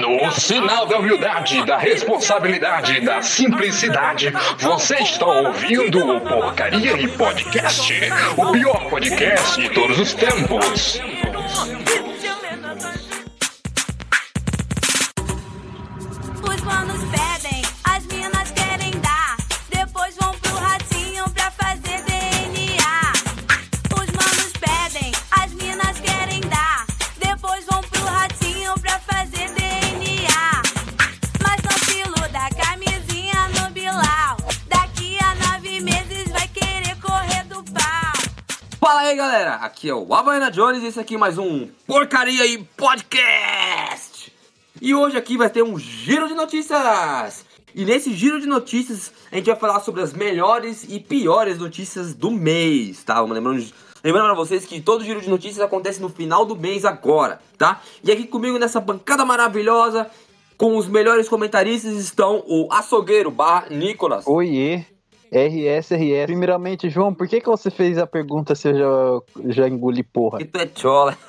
No sinal da humildade, da responsabilidade, da simplicidade, você está ouvindo o Porcaria e Podcast, o pior podcast de todos os tempos. Aqui é o Havaiana Jones e esse aqui é mais um Porcaria e Podcast. E hoje aqui vai ter um giro de notícias. E nesse giro de notícias a gente vai falar sobre as melhores e piores notícias do mês, tá? Lembrando, lembrando pra vocês que todo giro de notícias acontece no final do mês agora, tá? E aqui comigo nessa bancada maravilhosa, com os melhores comentaristas estão o açougueiro barra Nicolas. Oiê, RSRS. Primeiramente, João, por que, que você fez a pergunta se eu já, já engoli porra? E tu é chola.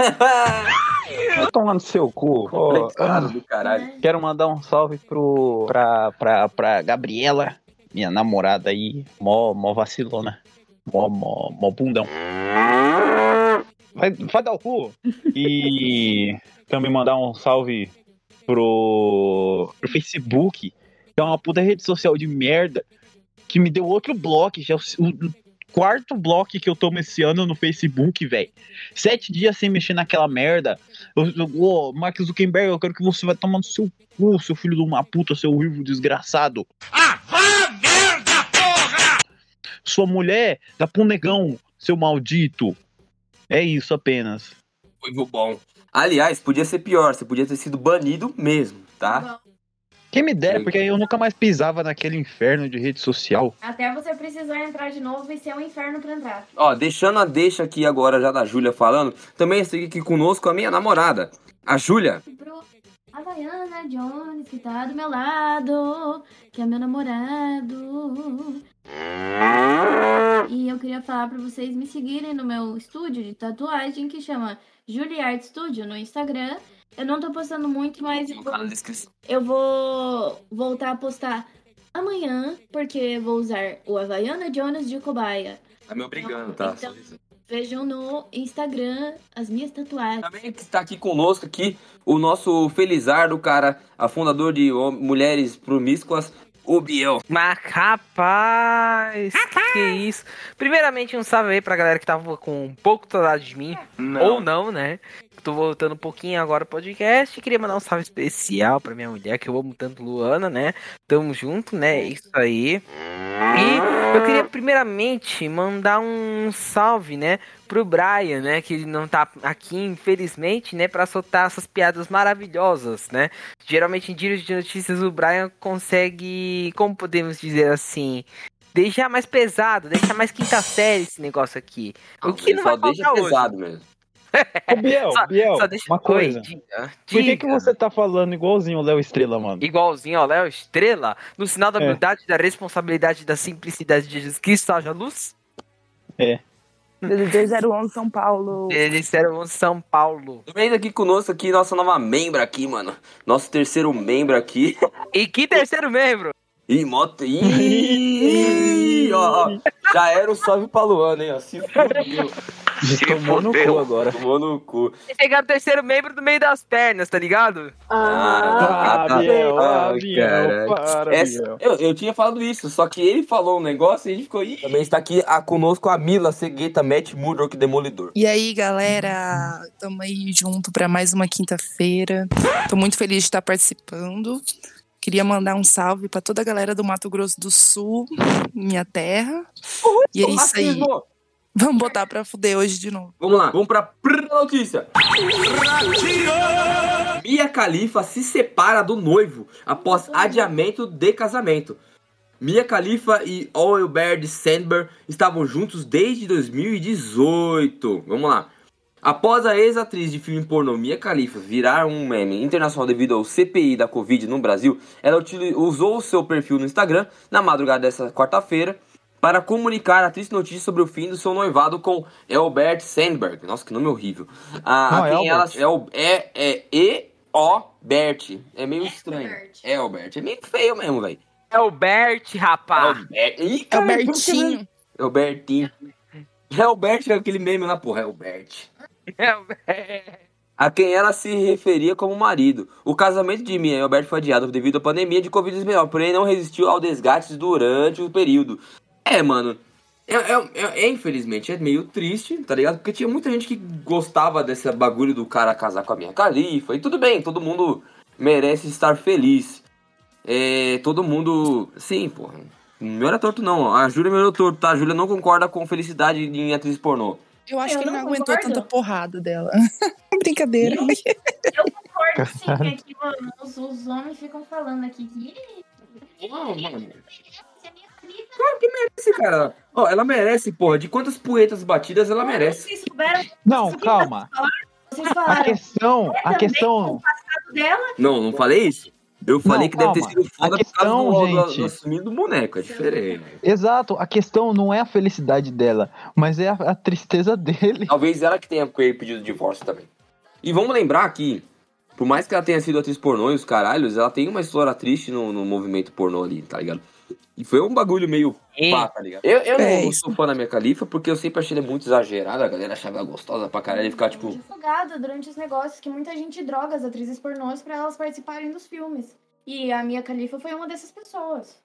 Vai tomar no seu cu. Caralho. quero mandar um salve pro, pra, pra, pra Gabriela, minha namorada aí, mó, mó vacilona. Mó, mó, mó bundão. Vai, vai dar o cu. E também mandar um salve pro, pro Facebook, que é uma puta rede social de merda, que me deu outro bloco, já é o, o quarto bloco que eu tomo esse ano no Facebook, velho. Sete dias sem mexer naquela merda. Eu, eu, ô, Mark Zuckerberg, eu quero que você vai tomar no seu cu, seu filho de uma puta, seu vivo desgraçado. Sua mulher dá pro negão, seu maldito. É isso apenas. Muito bom. Aliás, podia ser pior, você podia ter sido banido mesmo, tá? Quem me dera, porque aí eu nunca mais pisava naquele inferno de rede social. Até você precisar entrar de novo e ser um inferno pra entrar. Ó, deixando a deixa aqui agora já da Júlia falando, também está aqui conosco a minha namorada, a Júlia. Pro Havaiana Jones, que tá do meu lado, que é meu namorado. E eu queria falar pra vocês me seguirem no meu estúdio de tatuagem que chama Juliart Studio no Instagram. Eu não tô postando muito, mas eu Vou eu vou voltar a postar amanhã, porque eu vou usar o Havaiana Jones de cobaia. Tá me obrigando, tá? Então- Vejam no Instagram as minhas tatuagens. Também que está aqui conosco aqui o nosso Felizardo, cara, a fundador de Mulheres Promíscuas, o Biel. Mas rapaz, que isso. Primeiramente, um salve aí pra galera que tava com um pouco de saudade de mim. Ou não, né? Tô voltando um pouquinho agora pro podcast. Queria mandar um salve especial pra minha mulher, que eu amo tanto, Luana, né? Tamo junto, né? É Isso aí. E eu queria primeiramente mandar um salve, né? Pro Brian, né? Que ele não tá aqui, infelizmente, né? Pra soltar essas piadas maravilhosas, né? Geralmente em dias de notícias o Brian consegue, como podemos dizer assim, deixar mais pesado, deixar mais quinta série esse negócio aqui. O que não vai deixa hoje. pesado mesmo. Ô, Biel, Só- Biel, Só deixa uma coisa. Oi, diga, Por que, que você tá falando igualzinho o Léo Estrela, mano? Igualzinho ao Léo Estrela, no sinal da É. humildade, da responsabilidade, da simplicidade de Jesus Cristo, haja luz. 011 São Paulo. Eles eram São Paulo. Também aqui conosco aqui, nossa nova membra aqui, mano. Nosso terceiro membro aqui. E que terceiro membro? Ih, moto. Ih, ó, ó. Já era o salve pra Luana, hein, ó. Se fudeu. Tomou no cu agora. Tomou no cu. Pegaram o terceiro membro do meio das pernas, tá ligado? Ah, tá. Biel, ah, Ai, Biel, caralho. para, Essa- Biel. eu, eu tinha falado isso, só que ele falou um negócio e a gente ficou. Ih. Também está aqui a, conosco a Mila Cegueta Matt Mudrock Demolidor. E aí, galera, tamo aí junto pra mais uma quinta-feira. Tô muito feliz de estar participando. Queria mandar um salve pra toda a galera do Mato Grosso do Sul, minha terra. E é isso aí. Racismo! Vamos botar pra fuder hoje de novo. Vamos lá, vamos pra notícia. Mia Khalifa se separa do noivo após adiamento de casamento. Mia Khalifa e Albert Sandberg estavam juntos desde 2018. Vamos lá. Após a ex-atriz de filme pornô Mia Khalifa virar um meme internacional devido ao CPI da Covid no Brasil, ela usou o seu perfil no Instagram na madrugada dessa quarta-feira para comunicar a triste notícia sobre o fim do seu noivado com Albert Sandberg. Nossa, que nome horrível. A, Não, a é quem ela é, o- é, é E O Bert. É meio estranho. Elbert. Elbert. É meio feio mesmo, velho. É o Bert, rapaz. Elbert. Ih, É o cara, Bertinho. É. É é aquele meme lá, porra. É o Bert. É o Bert. A quem ela se referia como marido. O casamento de Mia e Alberto foi adiado devido à pandemia de Covid-19, porém não resistiu ao desgaste durante o período. É, mano. É, é- é- é, infelizmente, é meio triste, tá ligado? Porque tinha muita gente que gostava desse bagulho do cara casar com a minha califa. E tudo bem, todo mundo merece estar feliz. É, todo mundo. Sim, porra. Não olha torto, não. A Júlia me olhou torto, tá? A Júlia não concorda com felicidade em atriz pornô. Eu acho Eu que ele não não aguentou tanta porrada dela. Brincadeira. Eu concordo sim, é que mano, os, os homens ficam falando aqui que. Não, mano. "Ih, é minha clica". Esse cara, ó, ela merece, porra. De quantas poetas batidas ela merece? Vocês souberam, Não, calma. vocês A falaram questão, a questão. dela. Não, não falei isso. Eu falei Não, que deve ter calma. sido foda A por causa do, questão, do, do, gente- assumindo do boneco. É diferente. Exato, a questão não é a felicidade dela, mas é a, a tristeza dele. Talvez ela que tenha pedido divórcio também. E vamos lembrar que, por mais que ela tenha sido atriz pornô e os caralhos, ela tem uma história triste no, no movimento pornô ali, tá ligado? E foi um bagulho meio E- pá, tá ligado? Eu, eu É não isso. sou fã da minha califa porque eu sempre achei ela muito exagerada. A galera achava ela gostosa pra caralho e ficava tipo. divulgada durante os negócios que muita gente droga as atrizes pornôs pra elas participarem dos filmes. E a Mia Khalifa foi uma dessas pessoas.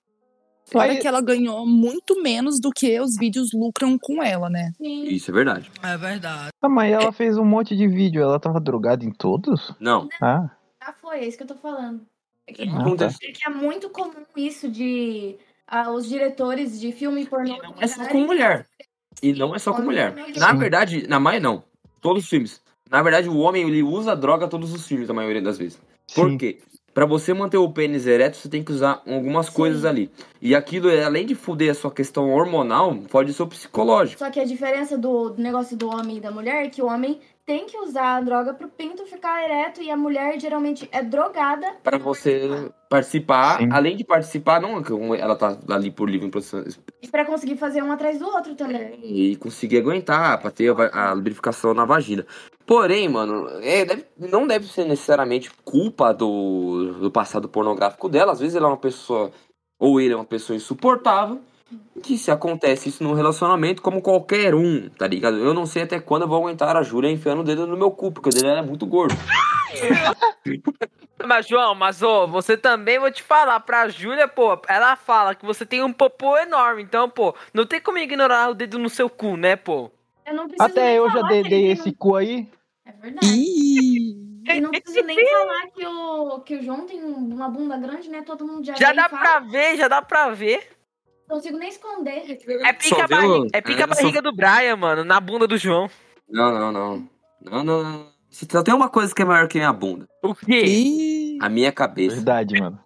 Fora Aí- que ela ganhou muito menos do que os vídeos lucram com ela, né? Sim. Isso é verdade. É verdade. Ah, mas ela fez um monte de vídeo, ela tava drogada em todos? Não. Ah, Já foi, é isso que eu tô falando. É que, Ah, Acontece. é que é muito comum isso de ah, os diretores de filme pornô. É só com mulher. E não é só com mulher. Na verdade, na maioria não. Todos os filmes. Na verdade, o homem ele usa droga todos os filmes, a maioria das vezes. Por sim. quê? Pra você manter o pênis ereto, você tem que usar algumas Sim. coisas ali. E aquilo, além de fuder a sua questão hormonal, pode ser o psicológico. Só que a diferença do negócio do homem e da mulher é que o homem tem que usar a droga pro pinto ficar ereto e a mulher geralmente é drogada. Pra você participar, Sim. além de participar, não ela tá ali por livre E pra conseguir fazer um atrás do outro também. e conseguir aguentar, pra ter a, a lubrificação na vagina. Porém, mano, é, deve- não deve ser necessariamente culpa do, do passado pornográfico dela. Às vezes ela é uma pessoa, ou ele é uma pessoa insuportável, que se acontece isso num relacionamento, como qualquer um, tá ligado? Eu não sei até quando eu vou aguentar a Júlia enfiando o dedo no meu cu, porque o dele é muito gordo. Mas, João, mas ô, você também vou te falar, pra Júlia, pô, ela fala que você tem um popô enorme, então, pô, não tem como ignorar o dedo no seu cu, né, pô? Eu não preciso Até eu já dei, dei esse cu aí. É verdade. Ih! E não preciso nem falar que o, que o João tem uma bunda grande, né? Todo mundo já, Já dá fala. pra ver, já dá pra ver. Não consigo nem esconder. É pica, Só a, viu- barriga, é pica a é, só- barriga do Brian, mano, na bunda do João. Não, não, não. Não, não, não. Só tem uma coisa que é maior que a minha bunda. O quê? Ih! A minha cabeça. Verdade, mano.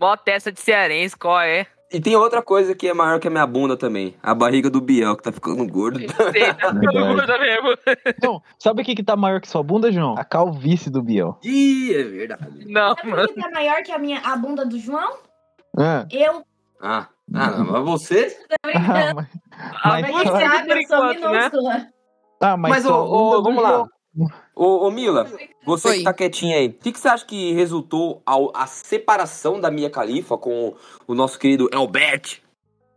Mó testa de cearense, qual é? E tem outra coisa que é maior que a minha bunda também. A barriga do Biel, que tá ficando gordo. Sei, tá ficando gorda mesmo. Então, sabe o que que tá maior que sua bunda, João? A calvície do Biel. Ih, é verdade. Não, Sabe mano. o que é maior que a, minha, a bunda do João? Ah, Eu. Ah, ah não, mas você. Ah, mas, A Mas Mas você eu sou enquanto, né? minúscula. ah, mas, Mas, ô, vamos lá. Ô Mila, você Oi. que tá quietinha aí, o que, que você acha que resultou ao, a separação da Mia Khalifa com o nosso querido Elbert?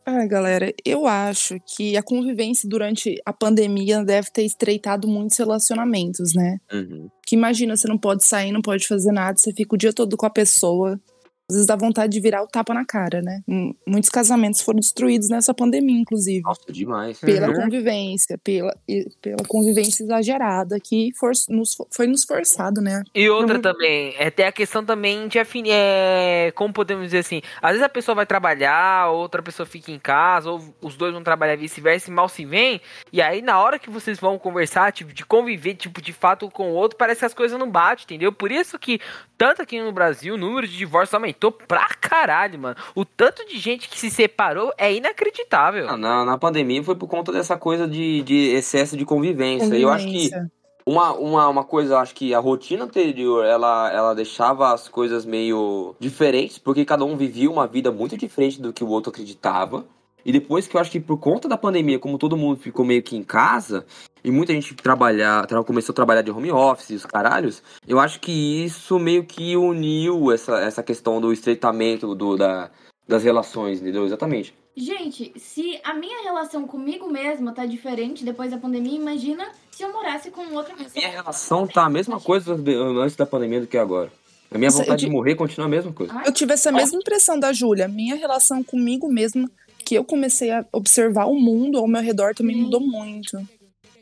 Ah, galera, eu acho que a convivência durante a pandemia deve ter estreitado muitos relacionamentos, né? Uhum. Que imagina, você não pode sair, não pode fazer nada, você fica o dia todo com a pessoa. Às vezes dá vontade de virar o tapa na cara, né? Hum, Muitos casamentos foram destruídos nessa pandemia, inclusive. Nossa, demais. Pela Uhum. convivência, pela, pela convivência exagerada que for- nos- foi nos forçado, né? E outra também, é ter a questão também de afinir, é, como podemos dizer assim, às vezes a pessoa vai trabalhar, outra pessoa fica em casa, ou os dois vão trabalhar vice-versa e mal se vêm, e aí na hora que vocês vão conversar, tipo, de conviver, tipo, de fato com o outro, parece que as coisas não batem, entendeu? Por isso que, tanto aqui no Brasil, o número de divórcios aumentou pra caralho, mano. O tanto de gente que se separou é inacreditável. Ah, Na, na pandemia foi por conta dessa coisa de, de excesso de convivência. E eu acho que Convivência. Uma, uma, uma coisa, acho que a rotina anterior, ela, ela deixava as coisas meio diferentes, porque cada um vivia uma vida muito diferente do que o outro acreditava. E depois que eu acho que por conta da pandemia, como todo mundo ficou meio que em casa, e muita gente trabalhar, tra- começou a trabalhar de home office e os caralhos, eu acho que isso meio que uniu essa, essa questão do estreitamento do, da, das relações, entendeu? Exatamente. Gente, se a minha relação comigo mesma tá diferente depois da pandemia, imagina se eu morasse com outra pessoa. Minha relação tá a mesma coisa antes da pandemia do que agora. A minha eu vontade de morrer continua a mesma coisa. Eu tive essa mesma impressão da Júlia. Minha relação comigo mesma, que eu comecei a observar o mundo ao meu redor, também Sim. mudou muito.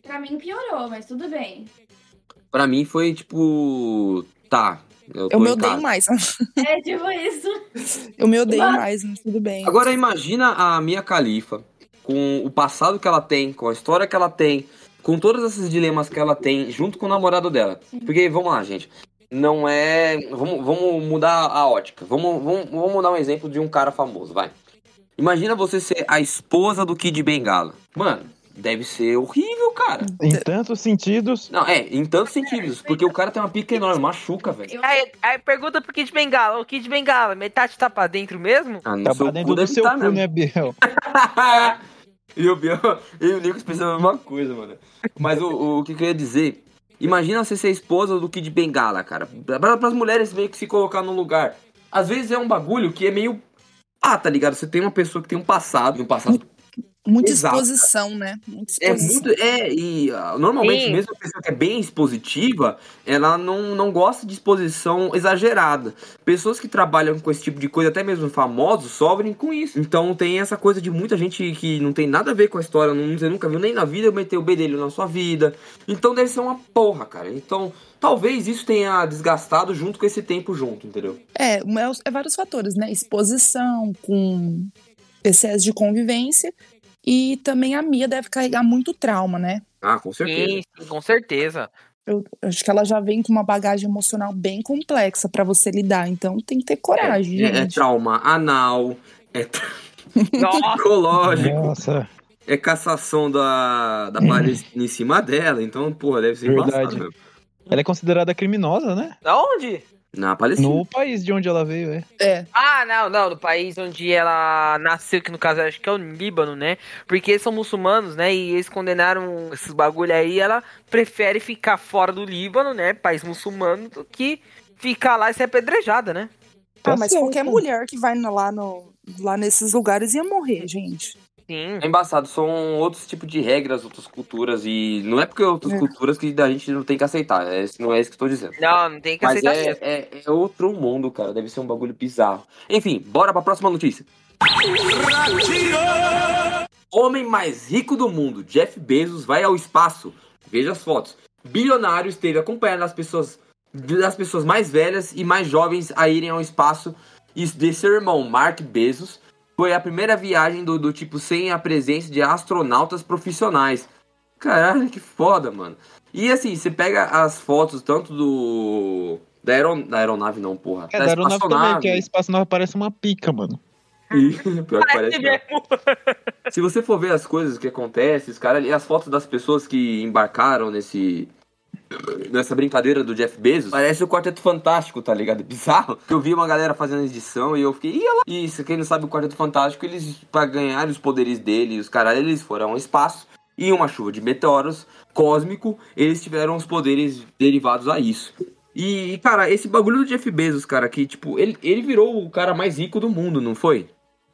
pra mim piorou, mas tudo bem. Pra mim foi tipo. Tá. Eu, Eu me odeio casa. mais. É tipo isso. Eu me odeio Mas- mais, mas tudo bem. Agora imagina a Mia Khalifa, com o passado que ela tem, com a história que ela tem, com todos esses dilemas que ela tem, junto com o namorado dela. Porque, vamos lá, gente. Não é. Vamos, vamos mudar a ótica. Vamos, vamos, vamos dar um exemplo de um cara famoso, vai. Imagina você ser a esposa do Kid Bengala. Mano, deve ser horrível, cara. Em tantos sentidos. Não, é, em tantos sentidos. Porque o cara tem uma pica enorme, machuca, velho. Aí, aí pergunta pro Kid Bengala, o Kid Bengala, metade tá pra dentro mesmo? Ah, no Tá pra dentro do seu tá cu, né, Biel? e o Biel, eu e o Nicolas pensam a mesma coisa, mano. Mas o, o que, que eu ia dizer? Imagina você ser esposa do Kid Bengala, cara. Para as mulheres meio que se colocar no lugar. Às vezes é um bagulho que é meio. Ah, tá ligado? Você tem uma pessoa que tem um passado, um passado Muita Exato. exposição, né? Muita É exposição. muito. É, e ah, normalmente, Sim. mesmo a pessoa que é bem expositiva, ela não, não gosta de exposição exagerada. Pessoas que trabalham com esse tipo de coisa, até mesmo famosos, sofrem com isso. Então tem essa coisa de muita gente que não tem nada a ver com a história, não, você nunca viu nem na vida, meter o bedelho na sua vida. Então deve ser uma porra, cara. Então. Talvez isso tenha desgastado junto com esse tempo junto, entendeu? É, é, é vários fatores, né? Exposição com excesso de convivência. E também a Mia deve carregar muito trauma, né? Ah, com certeza. Sim, sim, com certeza. Eu acho que ela já vem com uma bagagem emocional bem complexa pra você lidar. Então tem que ter coragem, É, é gente. trauma anal, é tra- psicológico. Nossa. é cassação da, da Palestina em cima dela, então, porra, deve ser Verdade. embaçado. Ela é considerada criminosa, né? onde? Na Palestina. No país de onde ela veio, é. É. Ah, não, não, no país onde ela nasceu, que no caso acho que é o Líbano, né? Porque eles são muçulmanos, né? E eles condenaram esses bagulho aí, ela prefere ficar fora do Líbano, né? País muçulmano, do que ficar lá e ser apedrejada, né? Ah, Tá mas certo. qualquer mulher que vai lá, no, lá nesses lugares ia morrer, gente. Sim. É embaçado, são outros tipos de regras, outras culturas, e não é porque outras É. culturas que a gente não tem que aceitar, é, não é isso que eu estou dizendo. Não, não tem que Mas aceitar é, é, é outro mundo, cara, deve ser um bagulho bizarro. Enfim, bora pra próxima notícia. Homem mais rico do mundo, Jeff Bezos, vai ao espaço. Veja as fotos. Bilionário esteve acompanhando as pessoas, das pessoas mais velhas e mais jovens a irem ao espaço. E de seu irmão, Mark Bezos, foi a primeira viagem do, do tipo sem a presença de astronautas profissionais. Caralho, que foda, mano. E assim, você pega as fotos tanto do. Da, aeron... da aeronave, não, porra. É, da aeronave também, porque a espaçonave parece uma pica, mano. E- Pior que parece. Mesmo. Se você for ver as coisas que acontecem, os caras, e as fotos das pessoas que embarcaram nesse nessa brincadeira do Jeff Bezos, parece o Quarteto Fantástico, tá ligado? Bizarro. Eu vi uma galera fazendo edição e eu fiquei, e ela? E se quem não sabe o Quarteto Fantástico, eles pra ganhar os poderes dele, os caras, eles foram ao espaço e uma chuva de meteoros cósmico, eles tiveram os poderes derivados a isso. E, cara, esse bagulho do Jeff Bezos, cara, que, tipo, ele, ele virou o cara mais rico do mundo, não foi?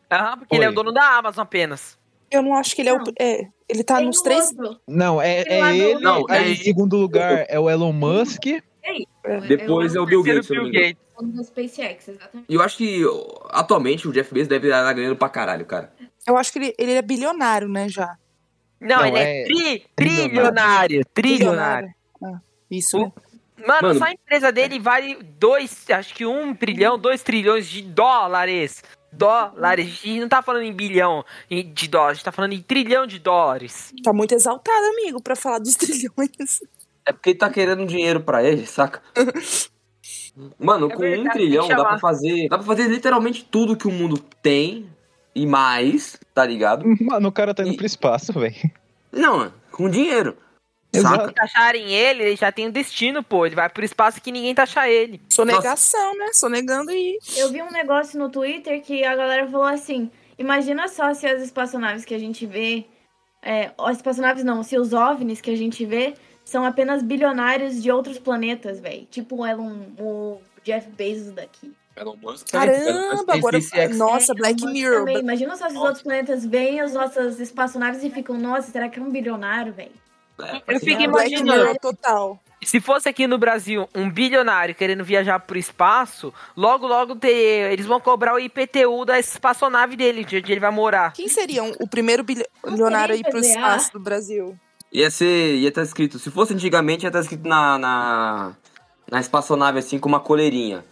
Aham, porque ele é o dono da Amazon apenas. Eu não acho que ele é o. Não. É, ele tá Tem nos três. outro. Não, é, é ele. Não, aí é em segundo lugar é o Elon Musk. Depois é o Bill Gates, não Bill. Gates. O do SpaceX, exatamente. E eu acho que atualmente o Jeff Bezos deve estar ganhando pra caralho, cara. Eu acho que ele, ele é bilionário, né, já. Não, Não, ele é, é tri, trilionário. trilionário. Trilionário. Ah, isso, O- né? Mano, Mano. só a empresa dele vale dois, acho que um trilhão, dois trilhões de dólares. Dólares. A gente não tá falando em bilhão de dólares, a gente tá falando em trilhão de dólares. Tá muito exaltado, amigo, pra falar dos trilhões. É porque ele tá querendo dinheiro pra ele, saca? Mano, É com verdade, um trilhão dá pra fazer. Dá pra fazer literalmente tudo que o mundo tem e mais, tá ligado? Mano, o cara tá indo E- pro espaço, velho. Não, com dinheiro. Exato. Saca? Se acharem ele, ele já tem um destino, pô. Ele vai pro espaço que ninguém tá achar ele. Sonegação, né? Sonegando e. Eu vi um negócio no Twitter que a galera falou assim: Imagina só se as espaçonaves que a gente vê. É, as espaçonaves não, se os OVNIs que a gente vê são apenas bilionários de outros planetas, velho. Tipo o Elon, o Jeff Bezos daqui. Elon Musk. Caramba, agora. Nossa, Black Mirror. também. Imagina só se os outros planetas veem as nossas espaçonaves e ficam, nossa, será que é um bilionário, velho? Eu fico imaginando. Total. Se fosse aqui no Brasil um bilionário querendo viajar pro espaço, logo, logo ter, eles vão cobrar o IPTU da espaçonave dele, de onde ele vai morar. Quem seria um- o primeiro bilionário a ir pro PVA? espaço do Brasil? Ia ser. Ia estar escrito. Se fosse antigamente, ia estar escrito na, na. Na espaçonave assim com uma coleirinha.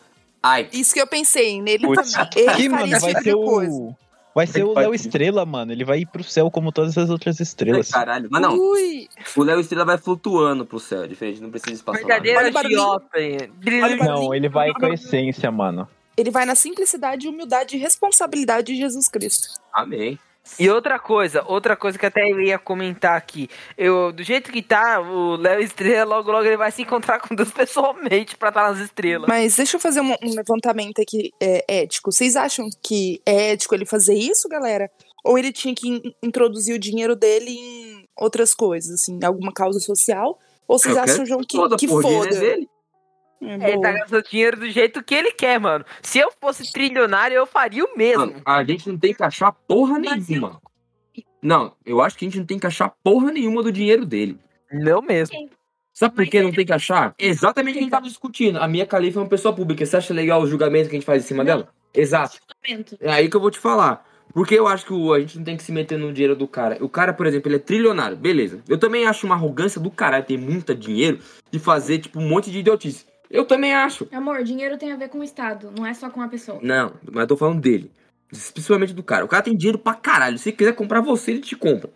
Ai, Isso que eu pensei, nele Putz, também. Ele mano, esse vai tipo ser coisa. o. Vai ser o Léo Estrela, mano. Ele vai ir pro céu como todas as outras estrelas. caralho. Mas não, Ui, o Léo Estrela vai flutuando pro céu, é diferente, não precisa de espaçonave. Verdadeiro barulhinho. Não, ele vai com a essência, mano. ele vai na simplicidade, humildade e responsabilidade de Jesus Cristo. Amém. E outra coisa, outra coisa que até eu ia comentar aqui. Eu, do jeito que tá, o Léo Estrela, logo logo ele vai se encontrar com Deus pessoalmente pra estar nas estrelas. Mas deixa eu fazer um, um levantamento aqui é, ético. Vocês acham que é ético ele fazer isso, galera? Ou ele tinha que in- introduzir o dinheiro dele em outras coisas, assim, alguma causa social? Ou vocês Eu acham João, que, que dinheiro foda? dele. É, Ele boa. tá gastando dinheiro do jeito que ele quer, mano. Se eu fosse trilionário, eu faria o mesmo. Mano, a gente não tem que achar porra nenhuma. Não, eu acho que a gente não tem que achar porra nenhuma do dinheiro dele. Não mesmo. Sabe por que não ele- tem que achar? Exatamente o que a gente tava discutindo. A minha Califa é uma pessoa pública. Você acha legal o julgamento que a gente faz em cima dela? Exato. É aí que eu vou te falar. Porque eu acho que a gente não tem que se meter no dinheiro do cara. O cara, por exemplo, ele é trilionário. Beleza. Eu também acho uma arrogância do caralho ter muito dinheiro de fazer, tipo, um monte de idiotice. Eu também acho. Amor, dinheiro tem a ver com o Estado, não é só com a pessoa. Não, mas eu tô falando dele. Principalmente do cara. O cara tem dinheiro pra caralho. Se quiser comprar você, ele te compra.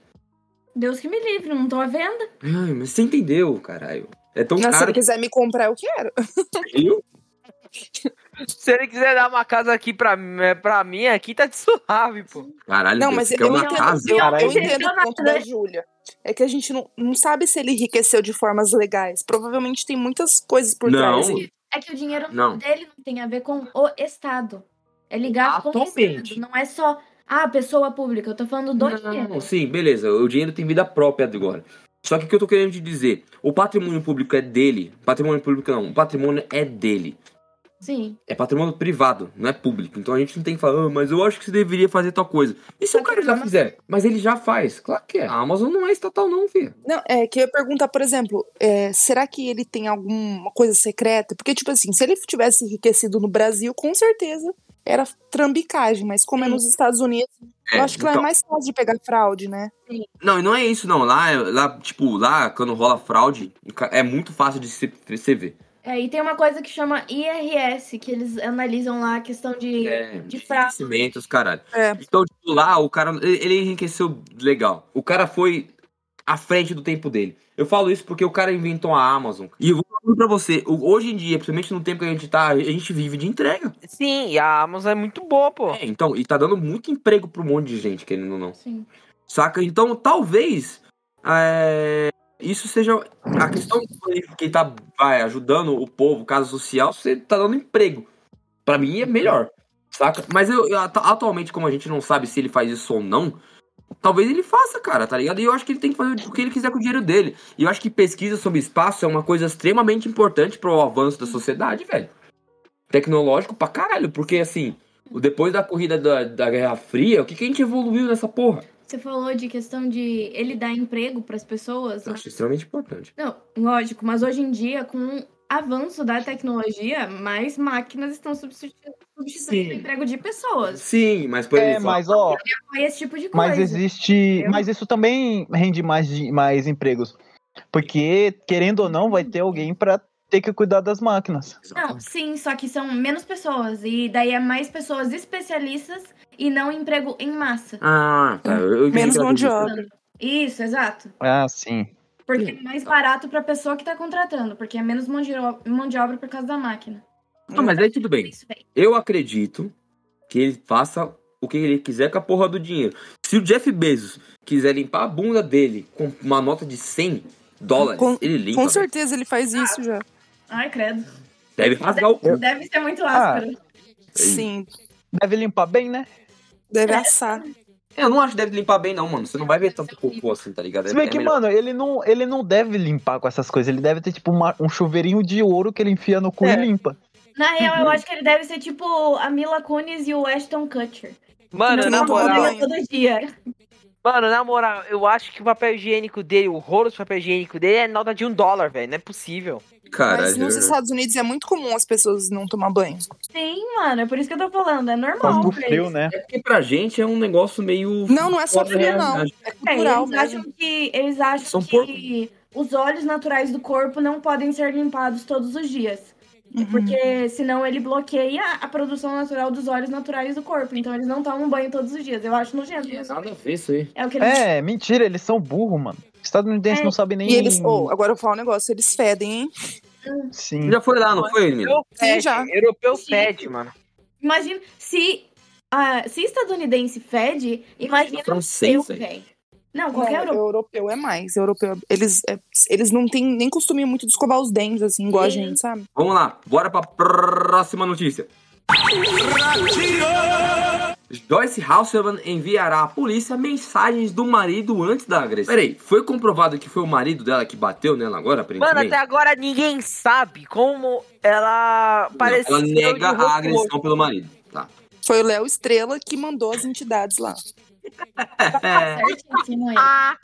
Deus que me livre, não tô à venda. Ai, mas você entendeu, caralho. É tão Nossa, se caro ele quiser me comprar, eu quero. que eu. Se ele quiser dar uma casa aqui pra, pra mim, aqui tá de suave, pô. Caralho, Não, Deus, mas você eu quer uma entendo, casa? eu, Caralho. eu entendo o ponto da? Júlia. É que a gente não, não sabe se ele enriqueceu de formas legais. Provavelmente tem muitas coisas por Não. trás. aí. É que o dinheiro Não. dele não tem a ver com o Estado. É ligado com o. Estado. Não é só a pessoa pública. Eu tô falando do dinheiro. Não, sim, beleza. O dinheiro tem vida própria agora. Só que o que eu tô querendo te dizer, o patrimônio público é dele. Patrimônio público não, o patrimônio é dele. Sim. É patrimônio privado, não é público. Então a gente não tem que falar, "Ah, mas eu acho que você deveria fazer tal coisa. E se o cara já fizer? Mas ele já faz. Claro que é. A Amazon não é estatal, não, filho. Não, é que eu ia perguntar, por exemplo, é, será que ele tem alguma coisa secreta? Porque, tipo assim, se ele tivesse enriquecido no Brasil, com certeza era trambicagem, mas como é nos Estados Unidos, eu acho que lá é então- mais fácil de pegar fraude, né? Não, e não é isso, não. Lá, lá, tipo, lá, quando rola fraude, é muito fácil de se- você ver. É, e tem uma coisa que chama IRS, que eles analisam lá a questão de, É, de enriquecimentos, caralho. É. Então, tipo, lá, o cara, ele enriqueceu legal. O cara foi à frente do tempo dele. Eu falo isso porque o cara inventou a Amazon. E eu vou falar pra você, hoje em dia, principalmente no tempo que a gente tá, a gente vive de entrega. Sim, e a Amazon é muito boa, pô. É, então, e tá dando muito emprego pra um monte de gente, querendo ou não. Sim. Saca? Então, talvez é, isso seja a questão de quem tá vai, ajudando o povo, casa social, você tá dando emprego. Pra mim é melhor. Saca? Mas eu, eu, atu- atualmente, como a gente não sabe se ele faz isso ou não, talvez ele faça, cara, tá ligado? E eu acho que ele tem que fazer o que ele quiser com o dinheiro dele. E eu acho que pesquisa sobre espaço é uma coisa extremamente importante pro avanço da sociedade, velho. Tecnológico pra caralho, porque assim, o- depois da corrida da, da Guerra Fria, o que, que a gente evoluiu nessa porra? Você falou de questão de ele dar emprego pras pessoas. Eu acho extremamente importante. Não, lógico, mas hoje em dia, com o avanço da tecnologia, mais máquinas estão substituindo, o emprego de pessoas. Sim, mas por É, exemplo. mas ó, esse tipo de coisa. mas existe. entendeu? Mas isso também rende mais, de- mais empregos. Porque, querendo ou não, vai ter alguém pra ter que cuidar das máquinas. Não, sim, só que são menos pessoas. E daí é mais pessoas especialistas e não emprego em massa. Ah, tá. Eu, Menos mão de obra. Isso, exato. Ah, sim. Porque é mais barato pra pessoa que tá contratando, porque é menos mão de, mão de obra por causa da máquina. Não, mas aí tudo bem. Eu acredito que ele faça o que ele quiser com a porra do dinheiro. Se o Jeff Bezos quiser limpar a bunda dele com uma nota de 100 dólares, Com- ele limpa. Com certeza ele faz isso já. Ai, credo. Deve rasgar o cu. Deve ser muito áspero. Sim. Deve limpar bem, né? Deve assar. Eu não acho que deve limpar bem, não, mano. Você não vai ver tanto cocô assim, tá ligado? Se bem É que, melhor- mano, ele não, ele não deve limpar com essas coisas. Ele deve ter, tipo, uma- um chuveirinho de ouro que ele enfia no cu É. e limpa. Na real, eu acho que ele deve ser tipo a Mila Kunis e o Ashton Kutcher. Mano, na moral, todo dia. Mano, na moral, eu acho que o papel higiênico dele, o rolo de papel higiênico dele é nota de um dólar, velho. Não é possível. Caralho. Mas nos é- Estados Unidos é muito comum as pessoas não tomar banho. Sim, mano, é por isso que eu tô falando. É Por normal. pra frio, eles. né? É porque pra gente é um negócio meio. Não, não é só frio, não. É É, cultural eles mesmo. acham que, eles acham São que os óleos naturais do corpo não podem ser limpados todos os dias. Uhum. Porque senão ele bloqueia a produção natural dos óleos naturais do corpo. Então eles não tomam banho todos os dias. Eu acho nojento. Tem nada a ver isso aí. É o que eles É, mentira, eles são burros, mano. Estadunidenses É. não sabem nem. E eles, oh, agora eu vou falar um negócio, eles fedem, hein? Sim. Já foi lá, não foi? Europeu Sim, fede, já. Europeu Sim. fede, mano. Imagina, se, ah, se estadunidense fede, imagina Francês, eu, velho. Não, qualquer Não, europeu. europeu é mais. Europeu, eles, é- eles não têm nem costume muito de escovar os dentes, assim, igual a Sim. gente, sabe? Vamos lá, bora pra próxima notícia. Joyce Hasselman enviará à polícia mensagens do marido antes da agressão. Peraí, foi comprovado que foi o marido dela que bateu nela agora, Mano, aparentemente? até agora ninguém sabe como ela Não, pareceu. ela nega a agressão pelo marido. Tá. Foi o Léo Estrela que mandou as entidades lá. Ah!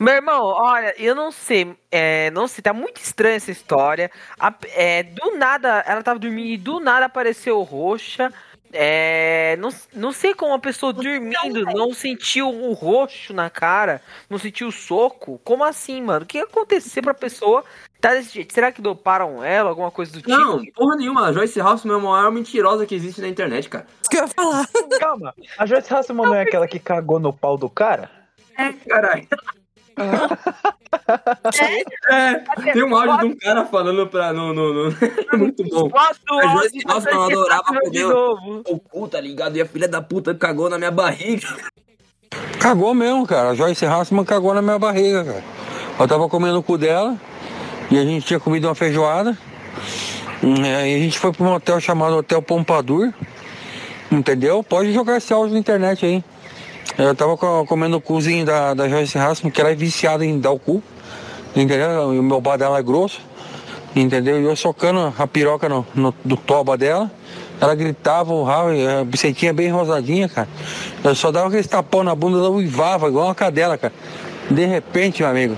Meu irmão, olha, eu não sei, é, não sei, tá muito estranha essa história. A- é, do nada, ela tava dormindo e do nada apareceu roxa. É, não, não sei como a pessoa dormindo não sentiu o roxo na cara, não sentiu o soco. Como assim, mano? O que ia acontecer pra pessoa tá desse jeito? Será que doparam ela, alguma coisa do tipo? não, porra nenhuma. A Joyce Hasselman é a maior mentirosa que existe na internet, cara. Isso que eu ia falar. Calma, a Joyce Hasselman não é aquela que cagou no pau do cara? Caralho. É, tem um áudio de um cara falando pra. No, no, no... É muito bom. A Joyce gente adorava poder-. O cu, tá ligado? E a filha da puta cagou na minha barriga. Cagou mesmo, cara. A Joyce Hassman cagou na minha barriga, cara. Eu tava comendo o cu dela e a gente tinha comido uma feijoada. Hum, é, E a gente foi pra um hotel chamado Hotel Pompadour. Entendeu? Pode jogar esse áudio na internet aí. Eu tava co- comendo o cozinho da, da Joyce Hassman, que ela é viciada em dar o cu. Entendeu? E o meu bar dela é grosso. Entendeu? E eu socando a piroca no, no, do toba dela. Ela gritava, urrava, a bucetinha bem rosadinha, cara. Eu só dava aquele tapão na bunda, ela uivava, igual uma cadela, cara. De repente, meu amigo.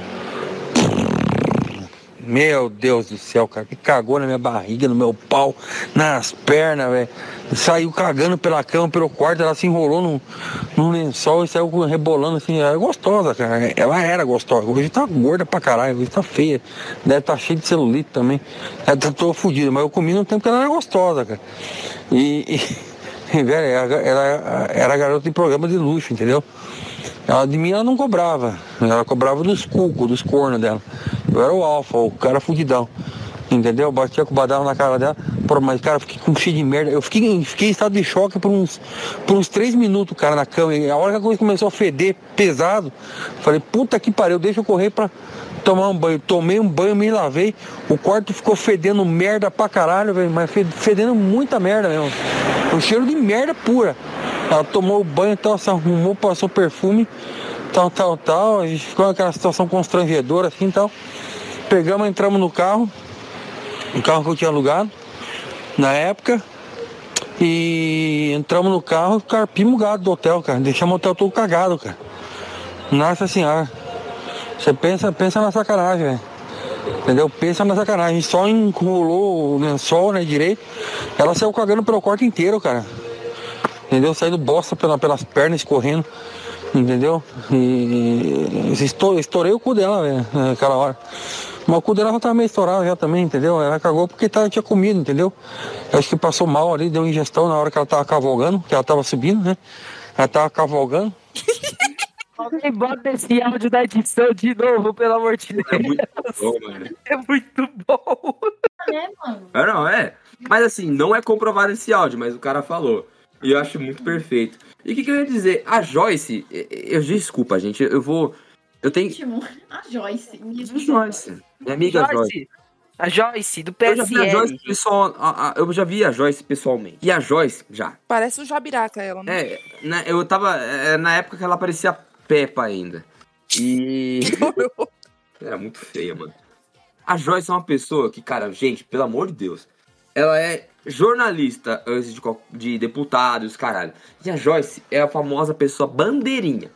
Meu Deus do céu, cara, que cagou na minha barriga, no meu pau, nas pernas, velho. Saiu cagando pela cama, pelo quarto, ela se enrolou num, num lençol e saiu rebolando assim. Ela é gostosa, cara. Ela era gostosa. Hoje tá gorda pra caralho, hoje tá feia. Deve tá cheia de celulite também. Ela tá toda fodida, mas eu comi no tempo que ela era gostosa, cara. E, e velho, ela, ela era garota de programa de luxo, entendeu? Ela de mim ela não cobrava. Ela cobrava dos cucos, dos cornos dela. Eu era o alfa, o cara fudidão. Entendeu? Eu batia com o badalo na cara dela. Pô, mas, cara, fiquei com cheio de merda. Eu fiquei, fiquei em estado de choque por uns, por uns três minutos, cara, na cama. E a hora que a coisa começou a feder pesado, falei, puta que pariu, deixa eu correr pra tomar um banho. Tomei um banho, me lavei. O quarto ficou fedendo merda pra caralho, velho. Mas fe- fedendo muita merda mesmo. Um cheiro de merda pura. Ela tomou o banho, tal, se arrumou, passou perfume, tal, tal, tal. A gente ficou naquela situação constrangedora assim tal. Pegamos, entramos no carro, o carro que eu tinha alugado na época. E entramos no carro, carpimos o gado do hotel, cara. Deixamos o hotel todo cagado, cara. Nossa senhora. Você pensa, pensa na sacanagem, velho. Entendeu? Pensa na sacanagem. Só enrolou o lençol, né, direito. Ela saiu cagando pelo quarto inteiro, cara. Entendeu? Saindo bosta pela, pelas pernas, escorrendo. Entendeu? E estou- estourei o cu dela, velho, naquela hora. Mas o cu dela já tava meio estourado já também, entendeu? Ela cagou porque tava, tinha comido, entendeu? Acho que passou mal ali, deu ingestão na hora que ela tava cavalgando, que ela tava subindo, né? Ela tava cavalgando. Alguém bota esse áudio da edição de novo, pelo amor de Deus. É muito bom, mano. É muito bom. né, mano? É, não, é. Mas assim, não é comprovado esse áudio, mas o cara falou. E eu acho muito perfeito. E o que, que eu ia dizer? A Joyce, eu, eu desculpa, gente, eu vou. Eu tenho. A Joyce. minha A Joyce. Minha amiga Joyce. Joyce, A Joyce, do Eu já vi a Joyce PSL. pessoal, a- a- eu já vi a Joyce pessoalmente. E a Joyce, já. Parece o Jabiraca, ela, né? É, né, eu tava. é, na época que ela parecia Peppa ainda. E. Era muito feia, mano. A Joyce é uma pessoa que, cara, gente, pelo amor de Deus, ela é jornalista antes de, de deputados, caralho. E a Joyce é a famosa pessoa bandeirinha.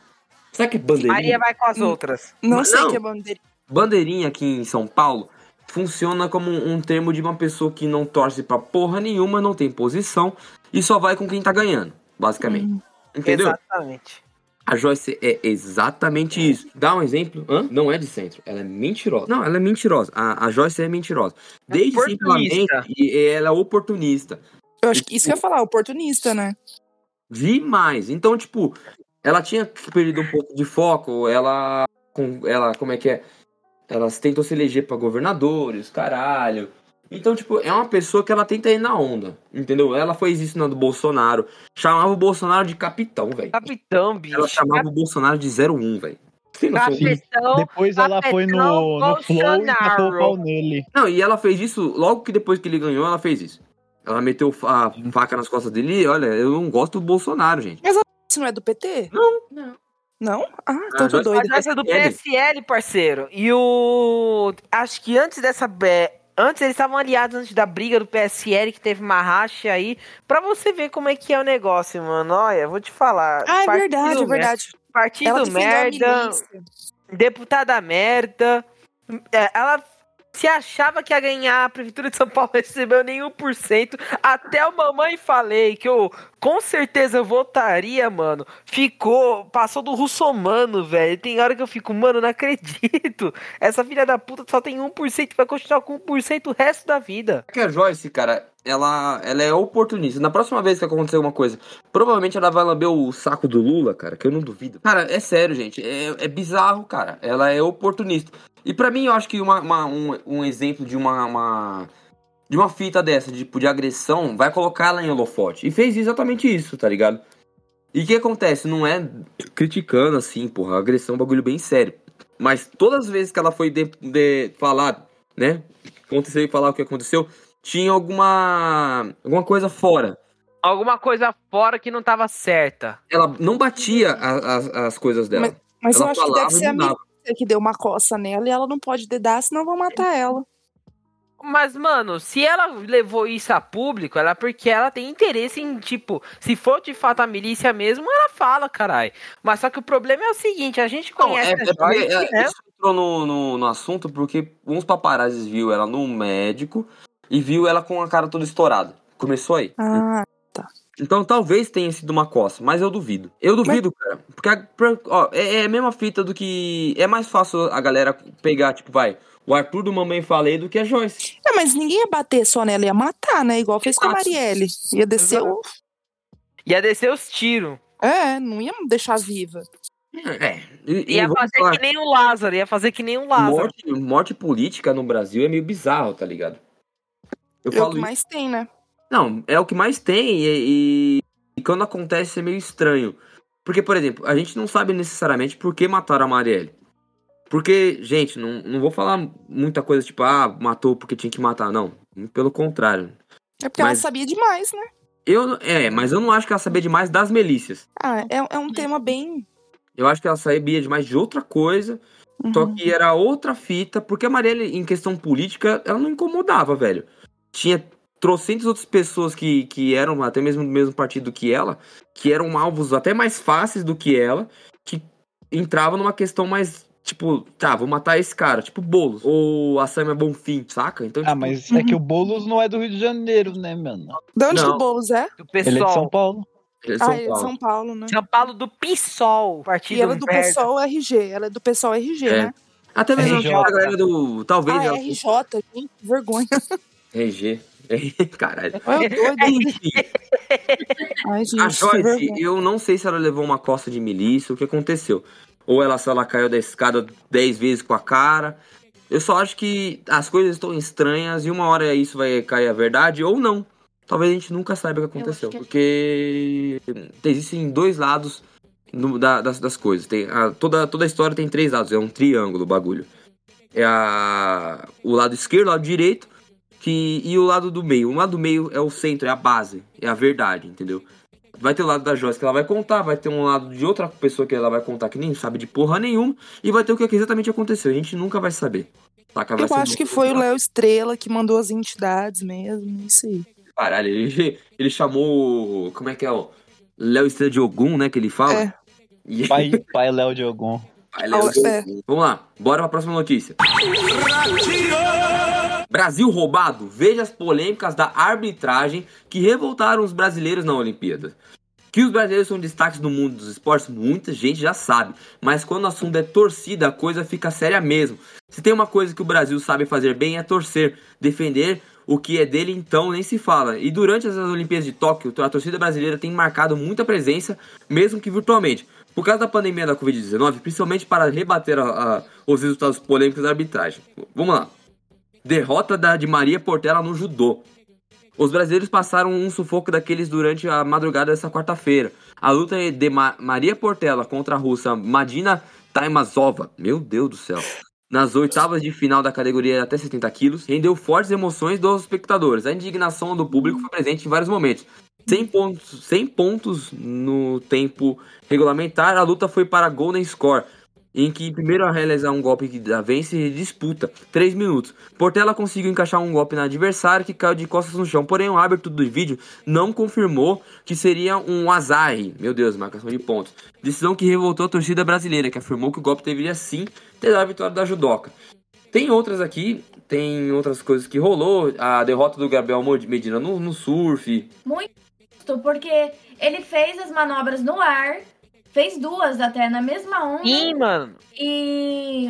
Sabe que é bandeirinha? Maria vai com as outras. Não Mas sei não. que é bandeira. Bandeirinha aqui em São Paulo funciona como um, termo de uma pessoa que não torce pra porra nenhuma, não tem posição e só vai com quem tá ganhando, basicamente. Entendeu? Exatamente. A Joyce é exatamente isso. Dá um exemplo. Hã? Não é de centro. Ela é mentirosa. Não, ela é mentirosa. A, a Joyce é mentirosa. Desde sempre ela mente Oportunista. e ela é oportunista. Eu acho que isso que eu ia falar, oportunista, né? Demais. Então, tipo, ela tinha perdido um pouco de foco. Ela. Com, ela, como é que é? Ela tentou se eleger pra governadores, caralho. Então, tipo, é uma pessoa que ela tenta ir na onda. Entendeu? Ela fez isso na do Bolsonaro. Chamava o Bolsonaro de capitão, velho. Capitão, bicho. Ela chamava o Bolsonaro de 01, velho. Capitão. Depois ela foi no, no Flow e tacou o pau Bolsonaro. nele. Não, e ela fez isso logo que depois que ele ganhou, ela fez isso. Ela meteu a faca nas costas dele e, olha, eu não gosto do Bolsonaro, gente. Isso não é do PT? Não. Não? Ah, então Ah, tô doida. Mas essa é do PSL, parceiro. E o. Acho que antes dessa. Antes eles estavam aliados antes da briga do PSL, que teve uma racha aí. Pra você ver como é que é o negócio, mano. Olha, vou te falar. Ah, é verdade, é verdade. Partido Ela merda. Deputada merda. É, ela se achava que ia ganhar a Prefeitura de São Paulo, recebeu nenhum por cento. Até o mamãe falei que eu com certeza votaria, mano. Ficou, passou do russomano, velho. Tem hora que eu fico, mano, não acredito. Essa filha da puta só tem 1%, vai continuar com 1% o resto da vida. Que a Joyce, cara, ela, ela é oportunista. Na próxima vez que acontecer alguma coisa, provavelmente ela vai lamber o saco do Lula, cara, que eu não duvido. Cara, é sério, gente. É, é bizarro, cara. Ela é oportunista. E pra mim, eu acho que uma, uma- um, um exemplo de uma, uma- de uma fita dessa, tipo, de agressão, vai colocar ela em holofote. E fez exatamente isso, tá ligado? E o que acontece? Não é criticando, assim, porra. Agressão é um bagulho bem sério. Mas todas as vezes que ela foi de, de falar, né? Aconteceu e falar o que aconteceu, tinha alguma. alguma coisa fora. Alguma coisa fora que não tava certa. Ela não batia a- as- as coisas dela. Mas eu ela acho que deve ser a milícia que deu uma coça nela e ela não pode dedar, senão vão matar ela. Mas, mano, se ela levou isso a público, ela é porque ela tem interesse em, tipo, se for de fato a milícia mesmo, ela fala, caralho. Mas só que o problema é o seguinte, a gente Não, conhece é, a é porque Joyce, é, né? isso entrou no, no, no assunto porque uns paparazzis viu ela no médico e viu ela com a cara toda estourada. Começou aí. Ah, Então talvez tenha sido uma coça, mas eu duvido. Eu duvido, cara. Porque a- ó, é, é a mesma fita do que. É mais fácil a galera pegar, tipo, vai, o Arthur do Mamãe Falei do que a Joyce. é, mas ninguém ia bater só nela, ia matar, né? Igual fez com a. Marielle. Ia descer o. Ia descer os tiros. É, não ia deixar viva. É. E, Ia fazer falar, que nem o Lázaro, ia fazer que nem o Lázaro. morte, morte política no Brasil é meio bizarro, tá ligado? Eu É o que isso. mais tem, né? Não, é o que mais tem e, e- e quando acontece é meio estranho. Porque, por exemplo, a gente não sabe necessariamente por que mataram a Marielle. Porque, gente, não, não vou falar muita coisa tipo, ah, matou porque tinha que matar, não. Pelo contrário. É porque Mas- ela sabia demais, né? Eu, é, mas eu não acho que ela sabia demais das milícias. Ah, é, é um tema bem. Eu acho que ela sabia demais de outra coisa, só Uhum. que era outra fita, porque a Marielle, em questão política, ela não incomodava, velho. Tinha trocentas outras pessoas que, que eram até mesmo do mesmo partido que ela, que eram alvos até mais fáceis do que ela, que entravam numa questão mais, tipo, tá, vou matar esse cara, tipo Boulos, ou a Samia Bonfim, saca? Então, Ah, tipo, mas é que o Boulos não é do Rio de Janeiro, né, mano? De onde que Não. o Boulos é? Do Ele é de São pessoal. Paulo. ele é de São ah, ele é de Paulo. São Paulo, né? São Paulo do PSOL. Partido E ela é do merda. pessoal RG. Ela é do pessoal RG, É. né? Até mesmo RJ. a galera do. Talvez Ah, ela. RJ, gente, vergonha. RG. Caralho. Doido. Enfim, Ai, gente, a Joyce, eu não sei se ela levou uma costa de milícia, o que aconteceu. Ou ela, se ela caiu da escada 10 vezes com a cara. Eu só acho que as coisas estão estranhas e uma hora isso vai cair a verdade ou não. Talvez a gente nunca saiba o que aconteceu. que é- Porque existem dois lados no- da- das, das coisas. Tem a- toda, toda a história tem três lados, é um triângulo o bagulho. é a, o lado esquerdo, o lado direito, que, e o lado do meio. O lado do meio é o centro, é a base, é a verdade, entendeu? Vai ter o lado da Joyce que ela vai contar, vai ter um lado de outra pessoa que ela vai contar que nem sabe de porra nenhuma, e vai ter o que exatamente aconteceu. A gente nunca vai saber. Saca? Vai Eu acho que foi o. Léo Estrela que mandou as entidades mesmo, isso aí. Caralho, ele, ele chamou. Como é que é o. Léo Estrela de Ogum, né? Que ele fala. É. E- Pai, pai Léo de Ogum. Pai Léo de É. Ogum. Vamos lá, bora pra próxima notícia. Brasil roubado. Veja as polêmicas da arbitragem que revoltaram os brasileiros na Olimpíada. Que os brasileiros são destaques no mundo dos esportes, muita gente já sabe. Mas quando o assunto é torcida, a coisa fica séria mesmo. Se tem uma coisa que o Brasil sabe fazer bem é torcer, defender o que é dele, então nem se fala. E durante as Olimpíadas de Tóquio, a torcida brasileira tem marcado muita presença, mesmo que virtualmente. Por causa da pandemia da Covid-19, principalmente para rebater a- a- os resultados polêmicos da arbitragem. Vamos lá. Derrota da, de Maria Portela no judô. Os brasileiros passaram um sufoco daqueles durante a madrugada dessa quarta-feira. A luta de Ma- Maria Portela contra a russa Madina Taimazova, meu Deus do céu, nas oitavas de final da categoria até 70 quilos, rendeu fortes emoções dos espectadores. A indignação do público foi presente em vários momentos. 100 pontos, 100 pontos no tempo regulamentar, a luta foi para Golden Score, em que primeiro a realizar um golpe dá vence e disputa 3 minutos. Portela conseguiu encaixar um golpe na adversária que caiu de costas no chão, porém o árbitro do vídeo não confirmou que seria um azar. Meu Deus, marcação de pontos. Decisão que revoltou a torcida brasileira, que afirmou que o golpe deveria sim ter dado a vitória da judoca. Tem outras aqui, tem outras coisas que rolou, a derrota do Gabriel Medina no, no surf, Muito, porque ele fez as manobras no ar, fez duas até na mesma onda Sim, mano. e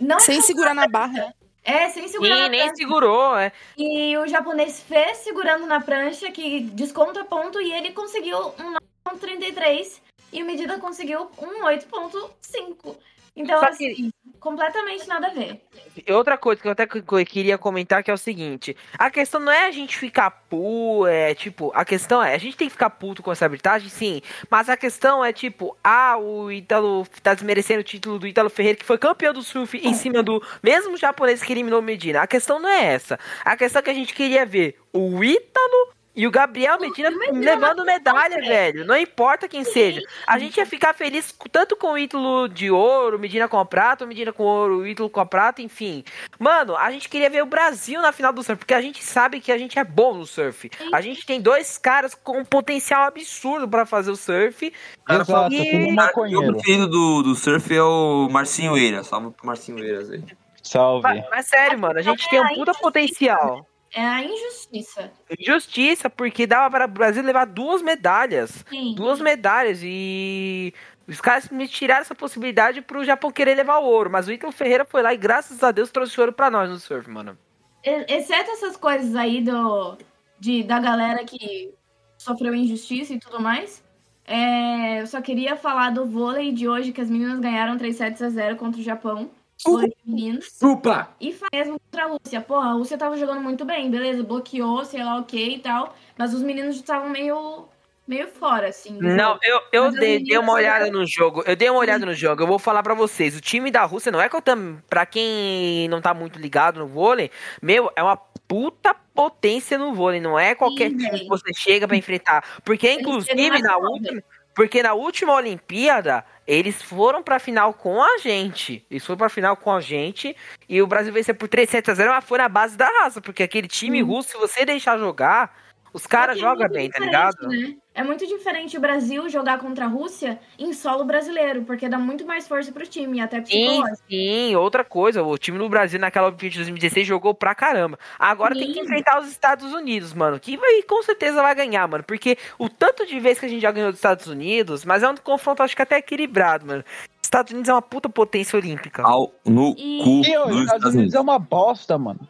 não Sem segurar na barra. é sem segurar Sim, na nem prancha. segurou, é. E o japonês fez segurando na prancha que desconta ponto e ele conseguiu um 9.33 e o Medida conseguiu um 8.5. Então, assim, completamente nada a ver. Outra coisa que eu até queria comentar que é o seguinte: a questão não é a gente ficar pu, é tipo, a questão é, a gente tem que ficar puto com essa arbitragem, sim, mas a questão é tipo, ah, o Ítalo tá desmerecendo o título do Ítalo Ferreira, que foi campeão do surf em cima do mesmo japonês que eliminou Medina. A questão não é essa. A questão é que a gente queria ver o Ítalo e o Gabriel Medina Medina levando medalha, final, velho. Não importa quem seja. A gente ia ficar feliz com- tanto com o Ítalo de ouro, Medina com a prata, Medina com ouro, o Ítalo com a prata, enfim. Mano, a gente queria ver o Brasil na final do surf, porque a gente sabe que a gente é bom no surf. A gente tem dois caras com um potencial absurdo pra fazer o surf. Cara, Exato, e- O preferido do, do surf é o Marcinho Eiras. Salve pro Marcinho Eiras aí. Salve. Mas, mas sério, mano, a gente tem um puta potencial. É a injustiça. Injustiça, porque dava para o Brasil levar duas medalhas. Sim. Duas medalhas e os caras me tiraram essa possibilidade pro Japão querer levar o ouro, mas o Ítalo Ferreira foi lá e graças a Deus trouxe ouro pra nós no surf, mano. Exceto essas coisas aí do, de, da galera que sofreu injustiça e tudo mais. é, eu só queria falar do vôlei de hoje, que as meninas ganharam 3 sets a 0 contra o Japão. De meninos. Chupa! E fa- mesmo contra a Rússia. Porra, a Rússia tava jogando muito bem, beleza, bloqueou, sei lá o que e tal. Mas os meninos estavam meio, meio fora, assim. Não, eu, eu dei, meninas dei uma olhada no jogo. Eu dei uma olhada no jogo. Eu vou falar pra vocês. O time da Rússia não é que eu tam... Pra quem não tá muito ligado no vôlei, meu, é uma puta potência no vôlei. Não é qualquer Sim, time velho. que você chega pra enfrentar. Porque, inclusive, na última. Porque na última Olimpíada, eles foram pra final com a gente. Eles foram pra final com a gente. E o Brasil venceu por 3 sets a 0, mas foi na base da raça. Porque aquele time Hum. russo, se você deixar jogar, os caras é jogam muito bem, tá ligado? né? É muito diferente o Brasil jogar contra a Rússia em solo brasileiro, porque dá muito mais força pro time, até Sim, psicológico. sim, outra coisa, o time do Brasil naquela Olimpíada de 2016 jogou pra caramba. Agora tem que Sim. enfrentar os Estados Unidos, mano, que vai, com certeza vai ganhar, mano, porque o tanto de vezes que a gente já ganhou dos Estados Unidos, mas é um confronto acho que até equilibrado, mano. Estados Unidos é uma puta potência olímpica. Ao no E- cu E os dos Estados Unidos é uma bosta, mano.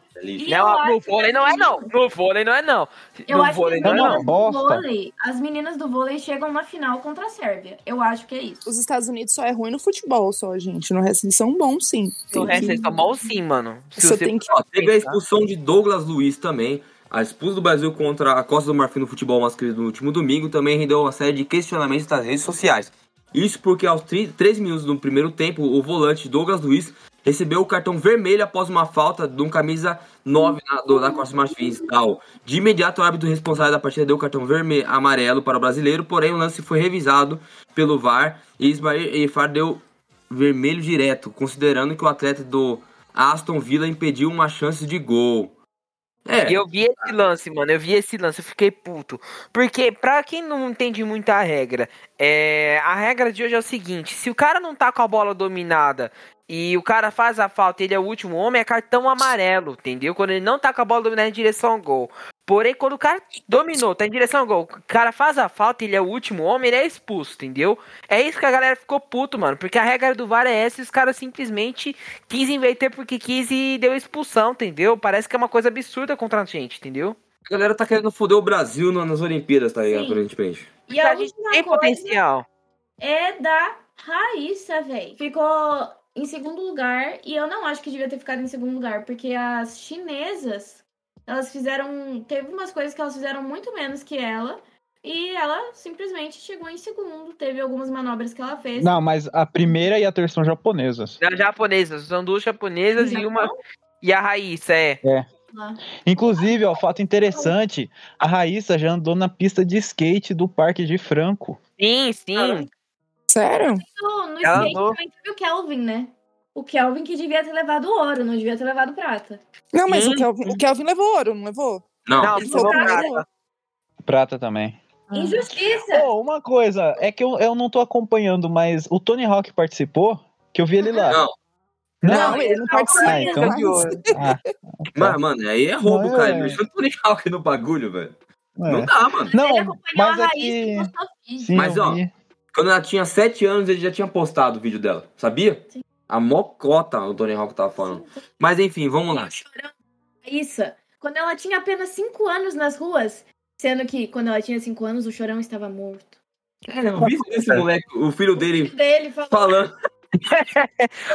Não, no vôlei não é não, no vôlei não é não. Eu no acho vôlei que não as é uma não. vôlei, as meninas do vôlei chegam na final contra a Sérvia. Eu acho que é isso. Os Estados Unidos só é ruim no futebol, só, gente. No resto eles são bons, sim. No Tem resto que- eles são bons sim, mano. Se Você você- tem que- Ó, teve a expulsão de Douglas Luiz também. A expulsão do Brasil contra a Costa do Marfim no futebol masculino no último domingo também rendeu uma série de questionamentos nas redes sociais. Isso porque aos 3 minutos do primeiro tempo, o volante Douglas Luiz recebeu o cartão vermelho após uma falta de um camisa 9 na, do, da Costa tal. De imediato, o árbitro responsável da partida deu o cartão vermelho amarelo para o brasileiro, porém o lance foi revisado pelo VAR e Ismael Efar deu vermelho direto, considerando que o atleta do Aston Villa impediu uma chance de gol. É, E eu vi esse lance, mano. Eu vi esse lance, eu fiquei puto. Porque, pra quem não entende muito a regra, é, a regra de hoje é o seguinte: se o cara não tá com a bola dominada e o cara faz a falta ele é o último homem, é cartão amarelo, entendeu? Quando ele não tá com a bola dominada em direção ao gol. Porém, quando o cara dominou, tá em direção ao gol, o cara faz a falta e ele é o último homem, ele é expulso, entendeu? É isso que a galera ficou puto, mano. Porque a regra do VAR é essa e os caras simplesmente quis inverter porque quis e deu expulsão, entendeu? Parece que é uma coisa absurda contra a gente, entendeu? a galera tá querendo foder o Brasil nas Olimpíadas, tá ligado? Sim. Aparentemente. E a a gente tem potencial. é da Raíssa, velho. Ficou em segundo lugar e eu não acho que devia ter ficado em segundo lugar, porque as chinesas, elas fizeram, teve umas coisas que elas fizeram muito menos que ela. E ela simplesmente chegou em segundo. Teve algumas manobras que ela fez. Não, mas a primeira e a terceira são japonesas. Das japonesas, são duas japonesas e uma. E a Raíssa, é. Lá. Inclusive, ó, fato interessante, a Raíssa já andou na pista de skate do Parque de Franco. Sim, sim. Sério? No, no skate andou. também teve o Kelvin, né? O Kelvin que devia ter levado ouro, não devia ter levado prata. Não, mas Sim. o Kelvin, o Kelvin levou ouro, não levou? Não, Não, Ele que prata. levou. Prata também. Injustiça! Ô, uma coisa, é que eu, eu não tô acompanhando, mas o Tony Hawk participou, que eu vi ele lá. não. Não, ele não participa. Ah, então- mas- Ah, Mas, mano, aí é roubo, Não, cara. é. Deixa o Tony Hawk no bagulho, velho. é. Não dá, mano. Ele Não, acompanhou mas a é Raíssa que... e postou vídeo. Sim, Mas, ó, vi. Quando ela tinha 7 anos, ele já tinha postado o vídeo dela. Sabia? Sim. A mocota o Tony Hawk tava falando. Mas enfim, vamos lá. Chorão. Isso. Quando ela tinha apenas 5 anos nas ruas, sendo que quando ela tinha 5 anos, o chorão estava morto. Cara, eu vi esse moleque, o filho dele Dele falou. falando.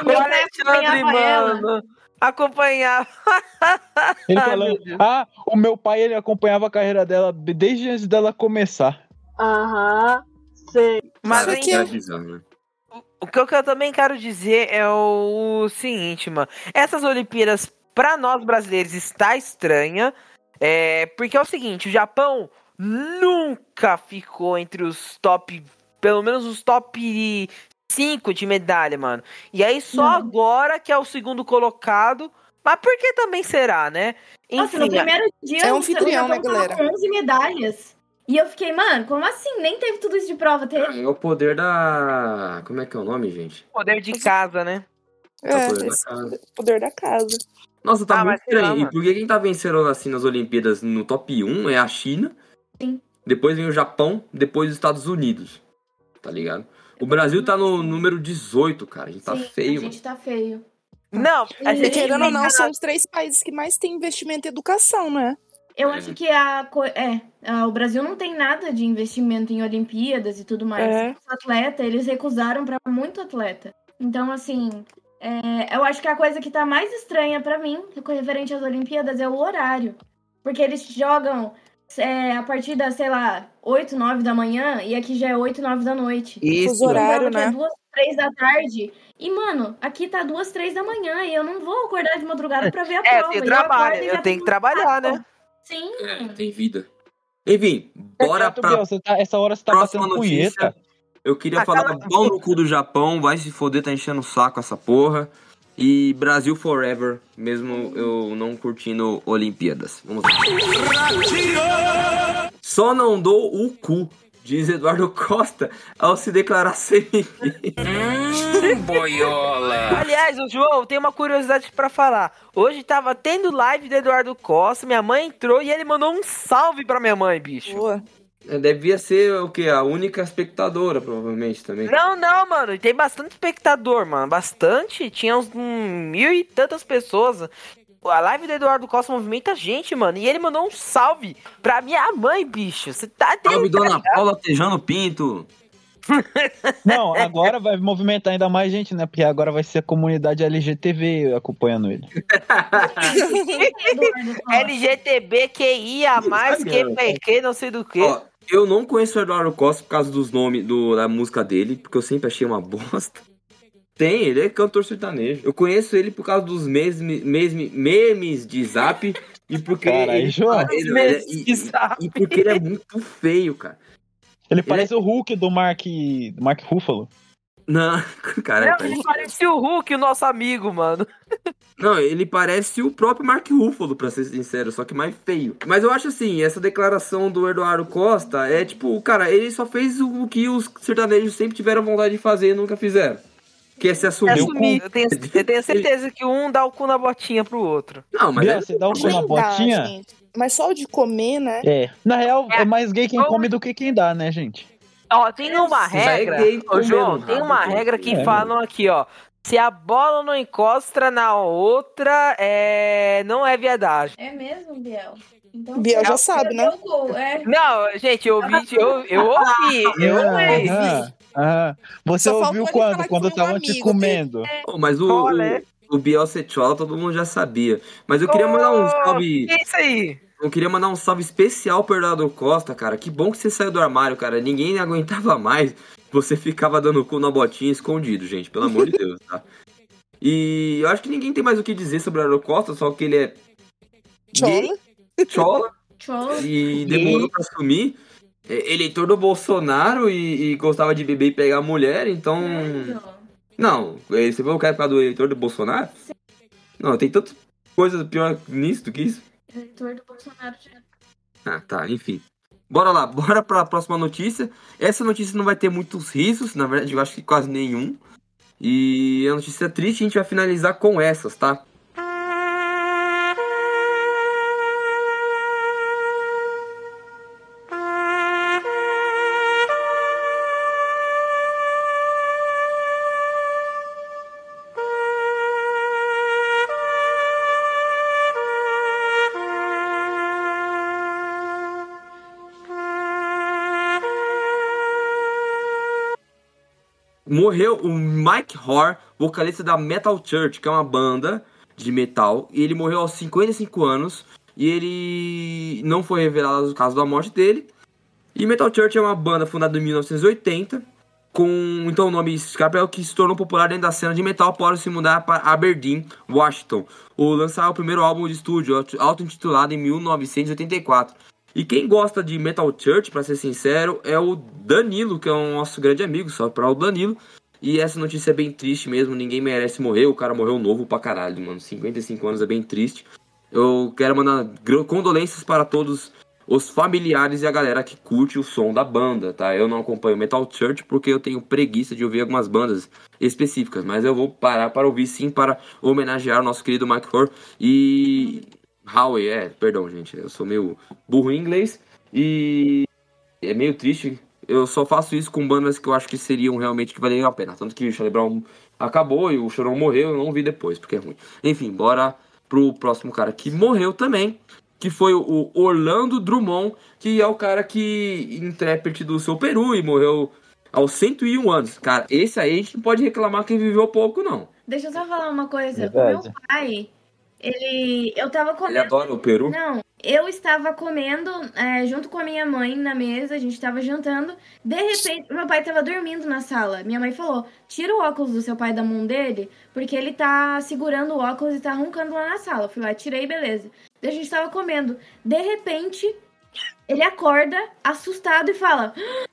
O Meu pai Alexandre, mano. Acompanhava. Ele falando, ah, o meu pai, ele acompanhava a carreira dela desde antes dela começar. Aham, sei. Mas Cara, que é- é bizarro, né? O que eu, também quero dizer é o seguinte, mano. Essas Olimpíadas, pra nós brasileiros, está estranha. É, porque é o seguinte, o Japão nunca ficou entre os top. Pelo menos os top 5 de medalha, mano. E aí só Não. agora que é o segundo colocado. Mas por que também será, né? Nossa, no Enfim, primeiro dia É o anfitrião, Japão né, galera? Com 11 medalhas. E eu fiquei, mano, como assim? Nem teve tudo isso de prova. Teve. É o poder da. Como é que é o nome, gente? poder de casa, né? É o É, poder da esse casa. poder da casa. Nossa, tá Ah, muito estranho. E mano. porque quem tá vencendo assim nas Olimpíadas no top 1 é a China. Sim. Depois vem o Japão, depois os Estados Unidos. Tá ligado? O Brasil tá no número 18, cara. A gente tá Sim, feio, a mano. gente tá feio. Não, a gente Querendo ou não, tem- são os três países que mais têm investimento em educação, né? Eu É. acho que a. co- É, a- o Brasil não tem nada de investimento em Olimpíadas e tudo mais. É. Os atleta, eles recusaram pra muito atleta. Então, assim, é, eu acho que a coisa que tá mais estranha pra mim, referente às Olimpíadas, é o horário. Porque eles jogam é, a partir das, sei lá, 8, 9 da manhã e aqui já é 8, 9 da noite. Isso. Fuso horário, é né? duas, três da tarde. E, mano, aqui tá duas, três da manhã e eu não vou acordar de madrugada pra ver a É, eu prova. acordo e eu já tenho que trabalhar, né? Sim. É, tem vida. Enfim, bora Certo, pra Biel, você tá, essa hora você tá próxima batendo notícia. punheta. Eu queria Ah, falar cala- pau no cu do Japão, vai se foder, tá enchendo o saco essa porra. E Brasil Forever, mesmo eu não curtindo Olimpíadas. Vamos lá. Só não dou o cu, diz Eduardo Costa ao se declarar semi. Boiola. Aliás, o João, tem uma curiosidade pra falar. Hoje tava tendo live do Eduardo Costa, minha mãe entrou e ele mandou um salve pra minha mãe, bicho. Boa. É, Devia ser o quê? A única espectadora, provavelmente, também. Não, não, mano, e tem bastante espectador, mano, bastante. Tinha uns hum, mil e tantas pessoas. A live do Eduardo Costa movimenta gente, mano. E ele mandou um salve pra minha mãe, bicho. Você tá Salve? Dona Paula Tejano Pinto. Não, agora vai movimentar ainda mais gente, né? Porque agora vai ser a comunidade LGTV acompanhando ele. LGTBQIA, mais Sabe, que né? PQ, não sei do que. Ó, eu não conheço o Eduardo Costa por causa dos nomes do, da música dele, porque eu sempre achei uma bosta. Tem, ele é cantor sertanejo. Eu conheço ele por causa dos memes, memes, memes de zap e porque Caralho, ele, João. ele- Memes e- de zap. e porque ele é muito feio, cara. Ele parece o Hulk do Mark, do Mark Ruffalo. Não, cara, Não, parece- ele parecia o Hulk, o nosso amigo, mano. não, ele parece o próprio Mark Ruffalo, pra ser sincero, só que mais feio. Mas eu acho assim, essa declaração do Eduardo Costa é tipo, cara, ele só fez o o que os sertanejos sempre tiveram vontade de fazer e nunca fizeram. Que é se É assumir. assumir. Eu tenho, eu tenho certeza que um dá o cu na botinha pro outro. Não, mas Bia, é- você dá o cu na dá, botinha? gente. Mas só o de comer, né? É. Na real, é mais gay quem Ou- come do que quem dá, né, gente? Ó, tem uma é regra. gay Ô, João, tem uma regra que É. falam aqui, ó. Se a bola não encosta na outra, é... não é viadagem. É mesmo, Biel? Então, Biel já é, sabe, né? gol, é. Não, gente, eu ouvi, eu, eu ouvi, eu ouvi. Aham, aham. Você Só ouviu quando? que Quando eu foi um tava te amigo comendo. Pô, mas o, é? o, o Biel Setiola todo mundo já sabia. Mas eu queria mandar um salve. Que isso aí? Eu queria mandar um salve especial pro Eduardo Costa, cara. Que bom que você saiu do armário, cara. Ninguém aguentava mais. Você ficava dando cu na botinha escondido, gente. Pelo amor de Deus, tá? E eu acho que ninguém tem mais o que dizer sobre o Eduardo Costa, só que ele é Chola. chola Troll. e demorou pra assumir. É eleitor do Bolsonaro e, e gostava de beber e pegar mulher, então. Não, eh, você falou que é por causa do eleitor do Bolsonaro? Não, tem tanta coisa pior nisso do que isso. Eleitor do Bolsonaro já. Ah, tá, enfim. Bora lá, bora pra próxima notícia. Essa notícia não vai ter muitos risos, na verdade eu acho que quase nenhum. E a notícia triste a gente vai finalizar com essas, tá? Morreu o Mike Horr, vocalista da Metal Church, que é uma banda de metal. E ele morreu aos 55 anos. E ele não foi revelado o caso da morte dele. E Metal Church é uma banda fundada em 1980. Com então o nome Scarpel que se tornou popular dentro da cena de metal após se mudar para Aberdeen, Washington. O lançar o primeiro álbum de estúdio, auto-intitulado em 1984. E quem gosta de Metal Church, pra ser sincero, é o Danilo, que é um nosso grande amigo, só para o Danilo. E essa notícia é bem triste mesmo, ninguém merece morrer, o cara morreu novo pra caralho, mano. 55 anos é bem triste. Eu quero mandar condolências para todos os familiares e a galera que curte o som da banda, tá? Eu não acompanho Metal Church porque eu tenho preguiça de ouvir algumas bandas específicas, mas eu vou parar para ouvir sim para homenagear o nosso querido Mike Horr e Howie, é, perdão, gente, eu sou meio burro em inglês e é meio triste. Eu só faço isso com bandas que eu acho que seriam realmente que valeriam a pena. Tanto que o Charlie Brown acabou e o Chorão morreu, eu não vi depois, porque é ruim. Enfim, bora pro próximo cara que morreu também, que foi o Orlando Drummond, que é o cara que intérprete do seu Peru e morreu aos 101 anos. Cara, esse aí a gente não pode reclamar que viveu pouco, não. Deixa eu só falar uma coisa. O Verdade. meu pai, ele. Eu tava Ele comendo. adora o Peru. Não, eu estava comendo é, junto com a minha mãe na mesa, a gente tava jantando. De repente, meu pai tava dormindo na sala. Minha mãe falou: tira o óculos do seu pai da mão dele, porque ele tá segurando o óculos e tá roncando lá na sala. Eu fui lá, tirei, beleza. A gente tava comendo. De repente, ele acorda, assustado, e fala: "Ah,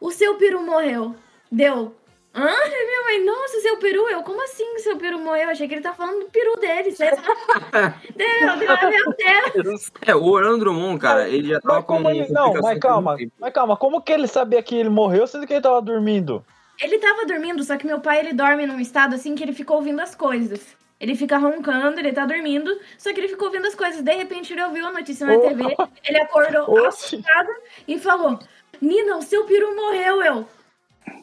O seu peru morreu. Deu. Hã? E minha mãe, nossa, seu peru? Eu, como assim seu peru morreu? Eu achei que ele tá falando do peru dele. sei lá. Deu, deu, meu Deus. É, o Orlando Drummond, cara, ele já tava Mas com. ele... Não, mas calma, mas calma, como que ele sabia que ele morreu sendo que ele tava dormindo? Ele tava dormindo, só que meu pai ele dorme num estado assim que ele fica ouvindo as coisas. Ele fica roncando, ele tá dormindo, só que ele ficou ouvindo as coisas. De repente ele ouviu a notícia na Oh. TV, ele acordou Oxi. assustado e falou: Nina, o seu peru morreu, eu.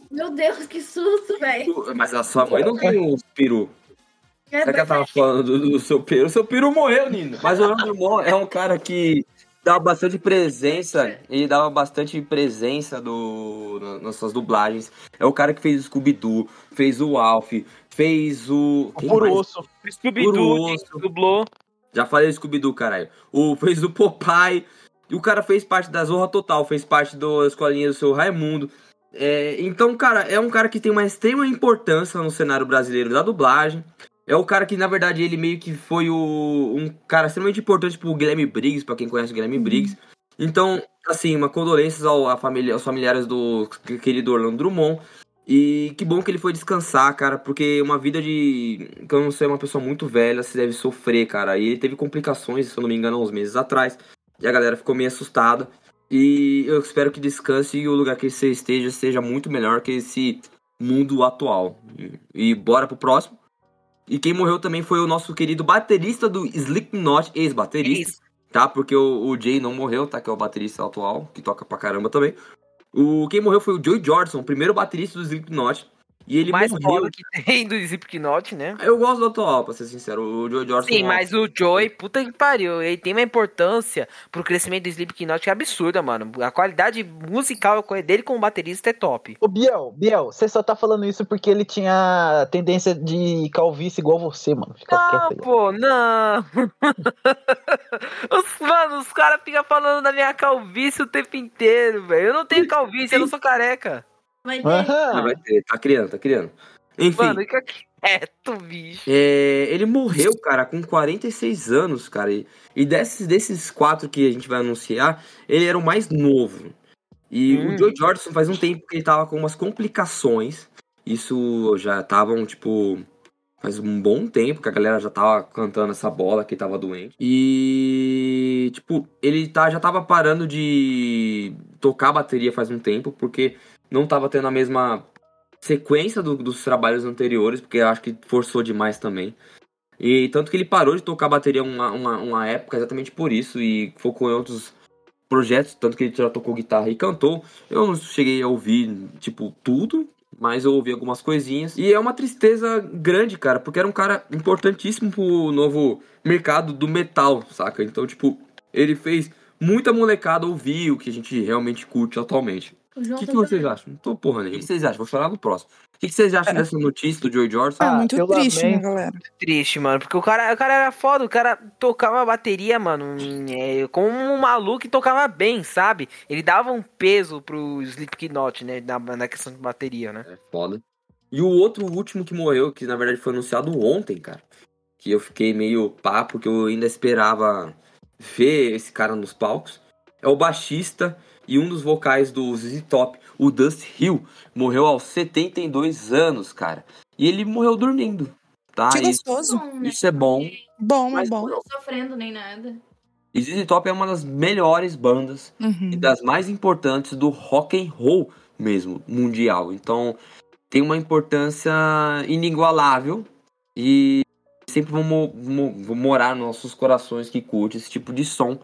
Meu Deus, que susto, velho. Mas a sua mãe não tem um peru. É, Será que ela tava falando do, do seu peru? O seu peru morreu, Nino. Mas o Orlando é um cara que dava bastante presença. Ele dava bastante presença do, na- nas suas dublagens. É o cara que fez o Scooby-Doo, fez o Alf, fez o. Por mais? osso. Scooby-Doo, Puro dublou. Já falei do Scooby-Doo, caralho. O, fez o Popeye. E o cara fez parte da Zorra Total, fez parte da escolinha do seu Raimundo. É, então, cara, é um cara que tem uma extrema importância no cenário brasileiro da dublagem. É o cara que, na verdade, ele meio que foi o, um cara extremamente importante pro Guilherme Briggs, pra quem conhece o Guilherme Briggs. Então, assim, uma condolências ao, à família, aos familiares do querido Orlando Drummond. E que bom que ele foi descansar, cara, porque uma vida de. Que eu não sei, uma pessoa muito velha, se deve sofrer, cara. E ele teve complicações, se eu não me engano, uns meses atrás. E a galera ficou meio assustada. E eu espero que descanse e o lugar que você esteja seja muito melhor que esse mundo atual. E, e bora pro próximo. E quem morreu também foi o nosso querido baterista do Slipknot, ex-baterista, tá? Porque o, o Jay não morreu, tá? Que é o baterista atual, que toca pra caramba também. O, quem morreu foi o Joey Jordison, o primeiro baterista do Slipknot. E ele mais morreu. foda que tem do Slipknot, né? Eu gosto do atual, pra ser sincero. O Joey Jordison. Sim, mas o Joey, puta que pariu, ele tem uma importância pro crescimento do Slipknot que é absurda, mano. A qualidade musical dele como baterista é top. Ô, Biel, Biel, você só tá falando isso porque ele tinha tendência de calvície igual você, mano. Fica Não, quieto aí. pô, não. os, mano, os caras ficam falando da minha calvície o tempo inteiro, velho. Eu não tenho calvície, eu não sou careca. Vai ter. Ah, vai ter, tá criando, tá criando. Enfim. Mano, fica quieto, bicho. É, ele morreu, cara, com 46 anos, cara. E, e desses, desses quatro que a gente vai anunciar, ele era o mais novo. E Hum. o Joe Jordison faz um tempo que ele tava com umas complicações. Isso já estavam, tipo. Faz um bom tempo que a galera já tava cantando essa bola que tava doente. E. Tipo, ele tá, já tava parando de tocar bateria faz um tempo, porque não tava tendo a mesma sequência do- dos trabalhos anteriores, porque acho que forçou demais também. E tanto que ele parou de tocar bateria uma, uma, uma época exatamente por isso e focou em outros projetos, tanto que ele já tocou guitarra e cantou. Eu não cheguei a ouvir, tipo, tudo, mas eu ouvi algumas coisinhas. E é uma tristeza grande, cara, porque era um cara importantíssimo pro novo mercado do metal, saca? Então, tipo, ele fez muita molecada ouvir o que a gente realmente curte atualmente. O O que, que vocês acham? Não tô porra nenhuma. O que vocês acham? Vou falar no próximo. O que, vocês acham dessa notícia do Joey? É Ah, muito eu triste, né, galera? Triste, mano, porque o cara, o cara era foda, o cara tocava bateria, mano, é, como um maluco e tocava bem, sabe? Ele dava um peso pro Slipknot, né, na, na questão de bateria, né? É foda. E o outro o último que morreu, que na verdade foi anunciado ontem, cara. Que eu fiquei meio pá, porque eu ainda esperava ver esse cara nos palcos. É o baixista e um dos vocais do ZZ Top, o Dust Hill, morreu aos 72 anos, cara. E ele morreu dormindo, tá? Que Isso, gostoso. Bom, né? isso é bom. Bom, é bom. Não sofrendo nem nada. E ZZ Top é uma das melhores bandas Uhum. e das mais importantes do rock and roll mesmo, mundial. Então, tem uma importância inigualável e sempre mo- vão morar nos nossos corações que curte esse tipo de som.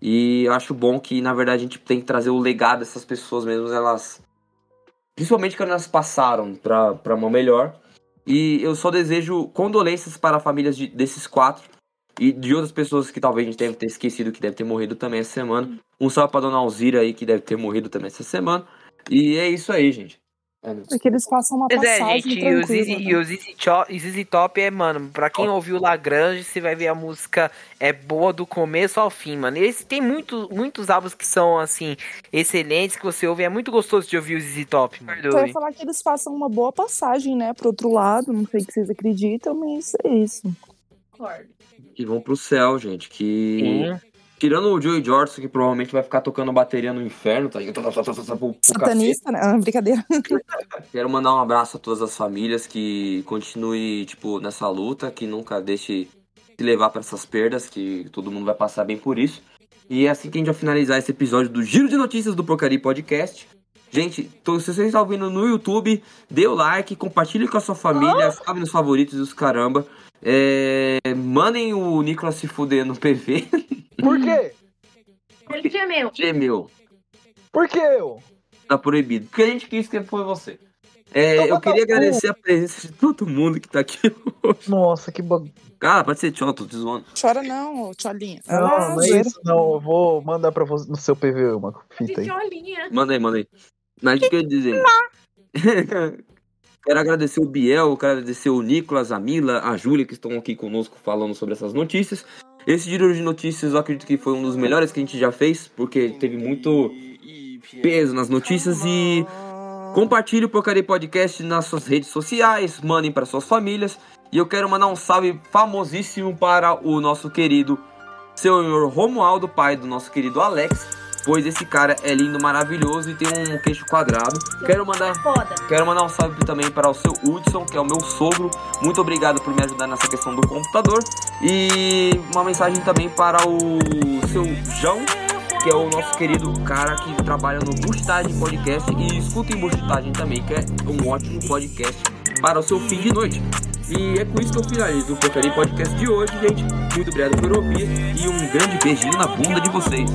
E eu acho bom que, na verdade, a gente tem que trazer o legado dessas pessoas mesmo, elas... Principalmente quando elas passaram pra uma melhor. E eu só desejo condolências para famílias de- desses quatro e de outras pessoas que talvez a gente deve ter esquecido que deve ter morrido também essa semana. Um salve pra dona Alzira aí, que deve ter morrido também essa semana. E é isso aí, gente. É, né? É que eles façam uma Pois é, passagem gente, e o tranquila. ZZ, né? e o e ZZ Top é, mano, pra quem ouviu Lagrange, você vai ver a música é boa do começo ao fim, mano. Eles tem muito, muitos álbuns que são, assim, excelentes, que você ouve, é muito gostoso de ouvir o ZZ Top, mano. Eu ia falar que eles façam uma boa passagem, né, pro outro lado. Não sei o que vocês acreditam, mas é isso. Concordo. Que vão pro céu, gente. Que. Sim. Tirando o Joey Jordison, que provavelmente vai ficar tocando bateria no inferno, tá? Satanista, né? Ah, brincadeira. Quero mandar um abraço a todas as famílias que continue, tipo, nessa luta, que nunca deixe se levar para essas perdas, que todo mundo vai passar bem por isso. E é assim que a gente vai finalizar esse episódio do Giro de Notícias do Porcaria Podcast. Gente, tô- se você está ouvindo no YouTube, dê o like, compartilhe com a sua família, salve nos favoritos e os caramba. É, mandem o Nicolas se fuder no PV. Por quê? Ele gemeu. Gemeu. Por que eu? Tá proibido. Porque a gente quis que foi você. É, Então eu queria agradecer a presença de todo mundo que tá aqui Nossa, que bagulho. Cara, pode ser tchau, tô te zoando. Chora não, Tcholinha. Não, Ah, não é isso, não. Eu vou mandar pra você no seu PV uma fita aí. Tcholinha. Manda aí, manda aí. Mas o que eu ia dizer? quero agradecer o Biel, quero agradecer o Nicolas, a Mila, a Júlia, que estão aqui conosco falando sobre essas notícias. Esse giro de notícias eu acredito que foi um dos melhores que a gente já fez, porque teve muito peso nas notícias e Compartilhe o Porcaria Podcast nas suas redes sociais, mandem para suas famílias. E eu quero mandar um salve famosíssimo para o nosso querido senhor Romualdo, pai do nosso querido Alex, pois esse cara é lindo, maravilhoso e tem um queixo quadrado. Quero mandar Foda. Quero mandar um salve também para o seu Hudson, que é o meu sogro. Muito obrigado por me ajudar nessa questão do computador. E uma mensagem também para o seu João, que é o nosso querido cara que trabalha no Bustagem Podcast. E escutem Bustagem também, que é um ótimo podcast para o seu fim de noite. E é com isso que eu finalizo o Porcaria Podcast de hoje, gente. Muito obrigado por ouvir e um grande beijinho na bunda de vocês.